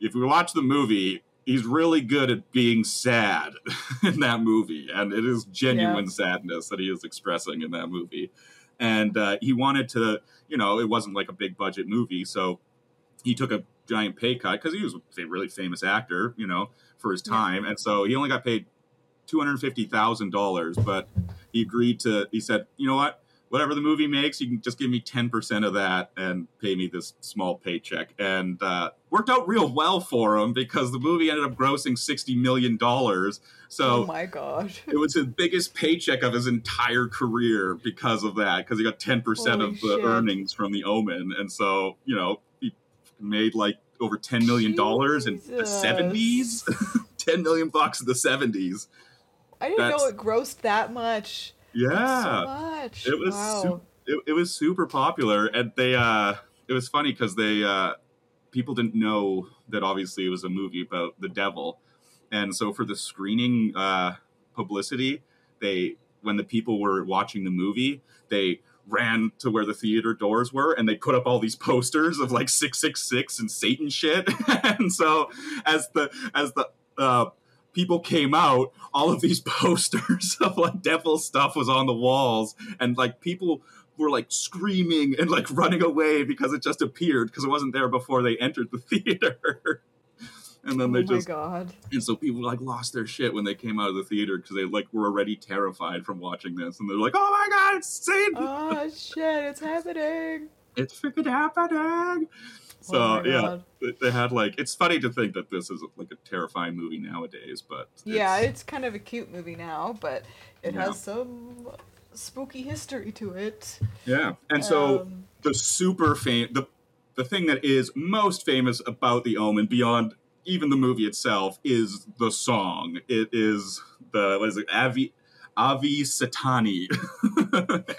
if we watch the movie he's really good at being sad *laughs* in that movie and it is genuine Yeah. sadness that he is expressing in that movie and uh, he wanted to you know it wasn't like a big budget movie so he took a giant pay cut because he was a really famous actor you know for his Yeah. time and so he only got paid $250000 but he agreed to he said you know what whatever the movie makes, you can just give me 10% of that and pay me this small paycheck. And uh, worked out real well for him because the movie ended up grossing $60 million. So oh my god. it was his biggest paycheck of his entire career because of that, because he got 10% Holy of the shit. earnings from the Omen. And so, you know, he made like over $10 million in the 70s. *laughs* 10 million bucks in the 70s. I didn't know it grossed that much. Yeah. So much. it was wow. it, it was super popular and they uh it was funny because they uh people didn't know that obviously it was a movie about the devil and so for the screening uh publicity they when the people were watching the movie they ran to where the theater doors were and they put up all these posters of like 666 and satan shit *laughs* and so as the as the uh people came out, all of these *laughs* posters of like devil stuff was on the walls, and like people were like screaming and like running away because it just appeared because it wasn't there before they entered the *laughs* theater. and then oh they my just god. and so people like lost their shit when they came out of the theater because they like were already terrified from watching this and they're like oh my god it's Satan Oh shit, it's happening. it's freaking happening so Oh yeah they- they had like it's funny to think that this is like a terrifying movie nowadays but Yeah, it's- it's kind of a cute movie now, but it Yeah. has some spooky history to it. Yeah, and so Um, the super fame, the the thing that is most famous about the Omen beyond even the movie itself is the song. It is the what is it, Ave Ave Satani,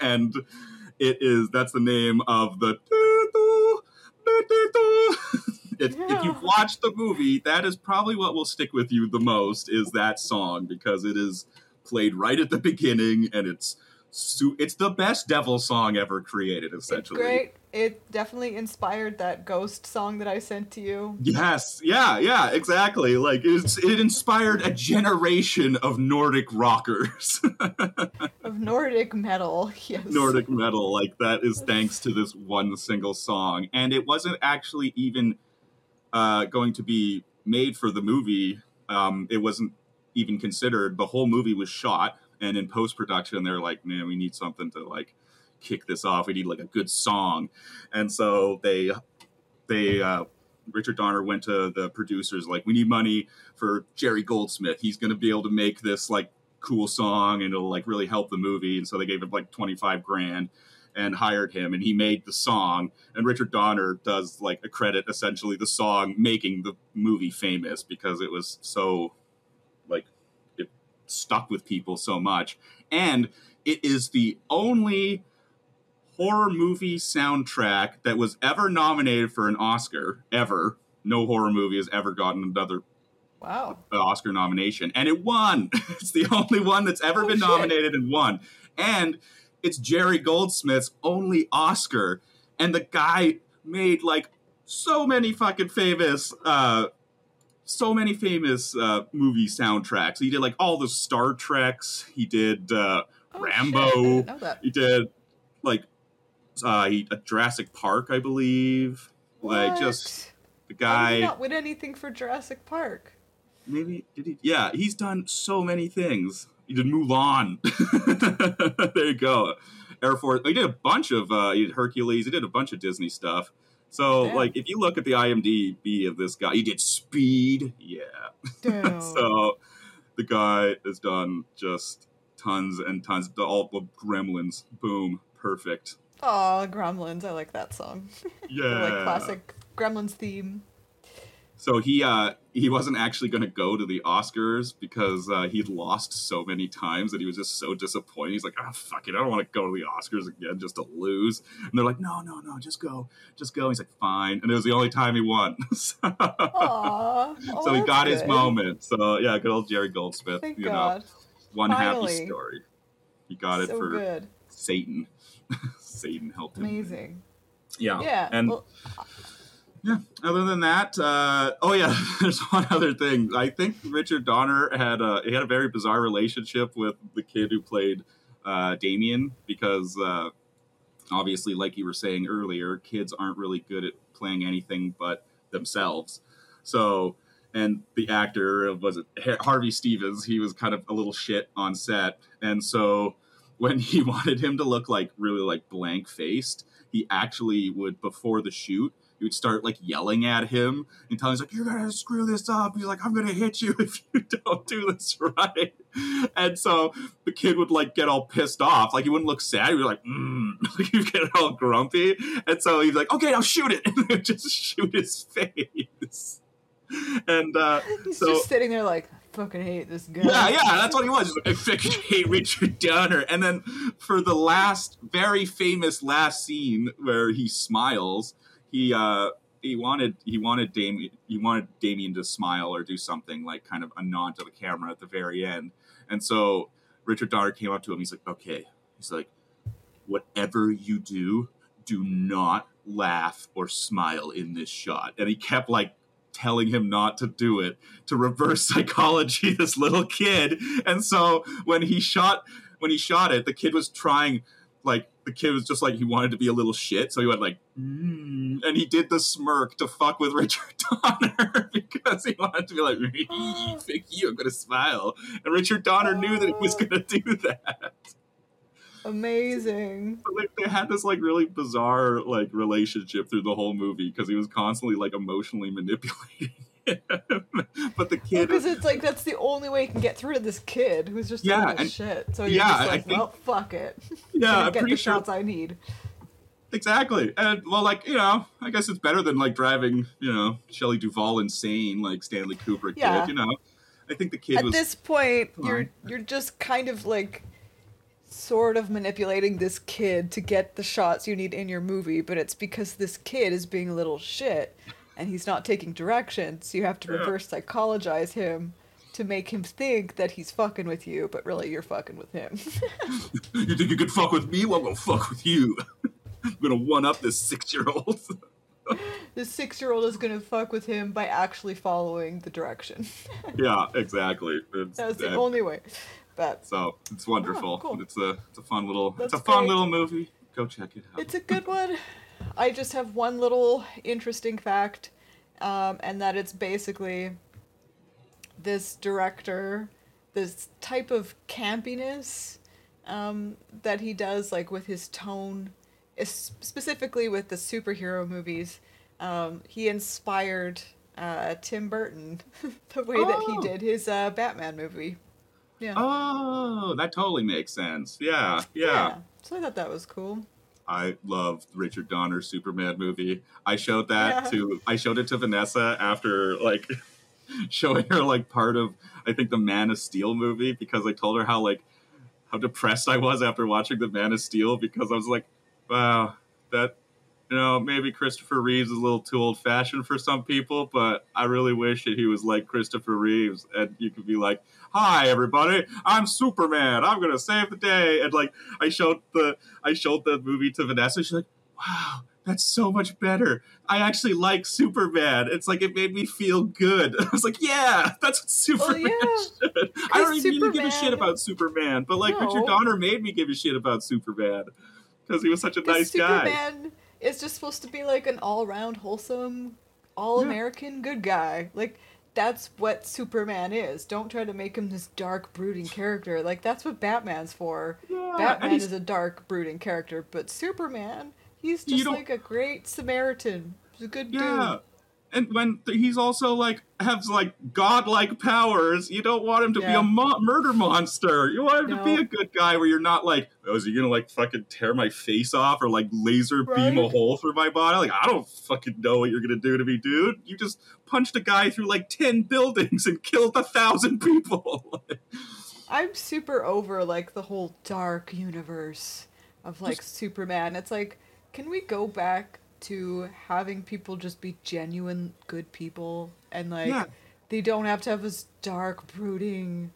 *laughs* and it is that's the name of the. *laughs* If, if you've watched the movie, that is probably what will stick with you the most is that song because it is played right at the beginning and it's it's the best devil song ever created it's essentially. great. It definitely inspired that ghost song that I sent to you. Yes, yeah, yeah, exactly. Like it's it inspired a generation of Nordic rockers. *laughs* Of Nordic metal. Yes. Nordic metal. Like that is thanks to this one single song. And it wasn't actually even uh, going to be made for the movie. Um, it wasn't even considered. The whole movie was shot, and in post production, they're like, "Man, we need something to like kick this off. We need like a good song." And so they they uh, Richard Donner went to the producers like, "We need money for Jerry Goldsmith. He's going to be able to make this like cool song, and it'll like really help the movie." And so they gave him like twenty five grand and hired him and he made the song and richard donner does like a credit essentially the song making the movie famous because it was so like it stuck with people so much and it is the only horror movie soundtrack that was ever nominated for an oscar ever no horror movie has ever gotten another Wow. Oscar nomination, and it won. *laughs* It's the only one that's ever Oh, been shit. nominated and won. And it's Jerry Goldsmith's only Oscar, and the guy made like so many fucking famous, uh, so many famous uh, movie soundtracks. He did like all the Star Treks. He did uh, Oh, Rambo. shit, I didn't know that. he did like uh, he, uh, Jurassic Park, I believe. Like just the How did guy he not win anything for Jurassic Park? maybe did he yeah he's done so many things. He did mulan. *laughs* There you go. Air force he did a bunch of uh he did hercules he did a bunch of disney stuff. So like if you look at the imdb of this guy he did speed yeah. Damn. *laughs* so the guy has done just tons and tons all of gremlins. Boom. Perfect Aw, Gremlins. I like that song. yeah *laughs* The, like classic Gremlins theme. So he uh, he wasn't actually going to go to the Oscars because uh, he'd lost so many times that he was just so disappointed. He's like, "Oh fuck it, I don't want to go to the Oscars again just to lose." And they're like, "No, no, no, just go, just go." He's like, "Fine," and it was the only time he won. *laughs* so Aw. so Oh, he that's got his moment. So yeah, good old Jerry Goldsmith. Thank you God. know, one happy story. He got it for good. Satan. *laughs* Satan helped him. Amazing. Yeah, Yeah. and well, Yeah. Other than that, uh, oh yeah, *laughs* there's one other thing. I think Richard Donner had a he had a very bizarre relationship with the kid who played uh, Damien because uh, obviously, like you were saying earlier, kids aren't really good at playing anything but themselves. So, and the actor was it Harvey Stevens? He was kind of a little shit on set, and so when *laughs* he wanted him to look like really like blank faced, he actually would before the shoot he would start like yelling at him and telling him like you're gonna screw this up. He's like i'm gonna hit you *laughs* if you don't do this right. And so the kid would like get all pissed off. Like he wouldn't look sad. He'd be like mm. *laughs* like he'd get all grumpy. And so he's like okay now shoot it. And just shoot his face. And uh He's so just sitting there like, fucking hate this guy. yeah, yeah, that's what he was. I fucking hate Richard Donner. And then for the last, very famous last scene where he smiles, he uh he wanted he wanted Damien he wanted Damien to smile or do something like kind of a nod to the camera at the very end. And so Richard Donner came up to him. He's like, okay. He's like, whatever you do, do not laugh or smile in this shot. And he kept like telling him not to do it to reverse *laughs* psychology this little kid. And so when he shot when he shot it, the kid was trying like the kid was just like he wanted to be a little shit, so he went like, mm, and he did the smirk to fuck with *laughs* Richard Donner *laughs* because he wanted to be like, "Fuck you, I'm gonna smile." And Richard Donner knew that he was gonna do that. Amazing. But, like they had this like really bizarre like relationship through the whole movie because he was constantly like emotionally *laughs* manipulating him. but the kid Because it's like that's the only way you can get through to this kid who's just Yeah, a little oh, and- shit. So you're yeah, just like, think- well, fuck it. yeah, I'm get pretty the sure shots I need. exactly. And well, like you know, I guess it's better than like driving you know Shelley Duvall insane like Stanley Kubrick Yeah. did. You know, I think the kid At was this point, you're on. you're just kind of like sort of manipulating this kid to get the shots you need in your movie, but it's because this kid is being a little shit and he's not taking directions. so you have to Yeah. reverse psychologize him to make him think that he's fucking with you, but really you're fucking with him. *laughs* you think you could fuck with me? Well, I'm gonna fuck with you. I'm *laughs* gonna one up this six year old. *laughs* this six year old is gonna fuck with him by actually following the direction. yeah, exactly. It's, That's the only way. But so it's wonderful. Oh, cool. It's a it's a fun little That's it's a fun great. little movie. Go check it out. It's a good one. I just have one little interesting fact, um, and that it's basically this director, this type of campiness um, that he does, like with his tone, is specifically with the superhero movies. Um, he inspired uh, Tim Burton *laughs* the way that he Oh. did his uh, Batman movie. Yeah. Oh, that totally makes sense. Yeah, yeah. So I thought that was cool. I love Richard Donner's Superman movie. I showed that Yeah. to I showed it to Vanessa after like *laughs* showing her like part of I think the Man of Steel movie because I told her how like how depressed I was after watching the Man of Steel because I was like, wow, that you know, maybe Christopher Reeves is a little too old fashioned for some people, but I really wish that he was like Christopher Reeves and you could be like, Hi everybody, I'm Superman, I'm gonna save the day and like I showed the I showed the movie to Vanessa, she's like, Wow, that's so much better. I actually like Superman. It's like it made me feel good. *laughs* I was like, yeah, that's what Superman yeah. *laughs* should. I don't even give a shit about Superman, but like No. Richard Donner made me give a shit about Superman because he was such a nice Because guy. Is just supposed to be like an all round wholesome, all-American good guy. Like that's what Superman is. Don't try to make him this dark, brooding character. Like that's what Batman's for. Yeah, Batman is a dark, brooding character, but Superman, he's just like a great Samaritan. He's a good Yeah. dude. And when he's also like has like godlike powers, you don't want him to be a mo- murder monster. You want him to be a good guy where you're not like, oh, is he gonna like fucking tear my face off or like laser beam a hole through my body? Like, I don't fucking know what you're gonna do to me, dude. You just punched a guy through like ten buildings and killed a thousand people. *laughs* I'm super over like the whole dark universe of like Superman. It's like, can we go back to having people just be genuine good people and like Yeah. they don't have to have this dark brooding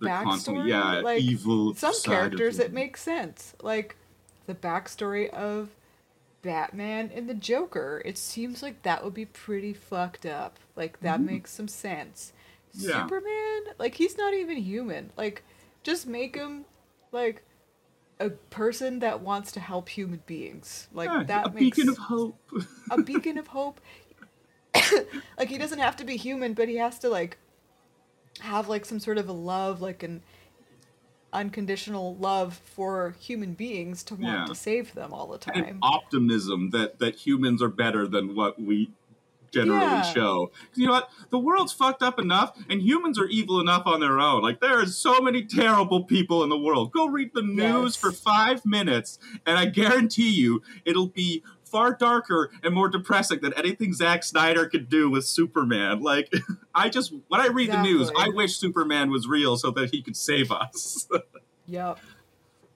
They're backstory? yeah, like evil. some characters it makes sense. Like the backstory of Batman and the Joker. It seems like that would be pretty fucked up. Like that makes some sense. Mm-hmm. Yeah. Superman, like he's not even human. Like just make him like a person that wants to help human beings. Like Yeah, that a makes beacon of hope. *laughs* a beacon of hope. *coughs* like he doesn't have to be human, but he has to like have like some sort of a love, like an unconditional love for human beings to want Yeah. to save them all the and time. optimism that that humans are better than what we generally Yeah. show. You know what? The world's fucked up enough, and humans are evil enough on their own. Like there are so many terrible people in the world. Go read the news Yes. for five minutes, and I guarantee you, it'll be far darker and more depressing than anything Zack Snyder could do with Superman. Like, *laughs* I just when I read the news, I wish Superman was real so that he could save us. *laughs* Yep.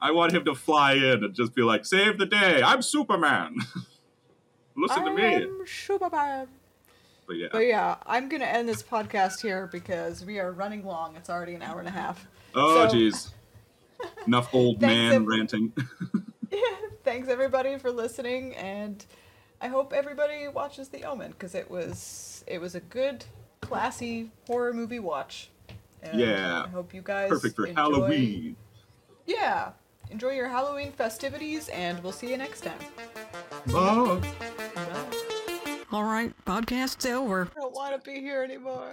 I want him to fly in and just be like, "Save the day! I'm Superman." *laughs* Listen to I me. Superman. But yeah. But yeah, I'm gonna end this podcast here because we are running long. It's already an hour and a half. Oh, So- jeez. *laughs* Enough old man ev- ranting. *laughs* *laughs* Thanks everybody for listening, and I hope everybody watches The Omen because it was it was a good, classy horror movie watch. And Yeah. I hope you guys Perfect for enjoy- Halloween. Yeah, enjoy your Halloween festivities, and we'll see you next time. Bye. All right, podcast's over. I don't want to be here anymore.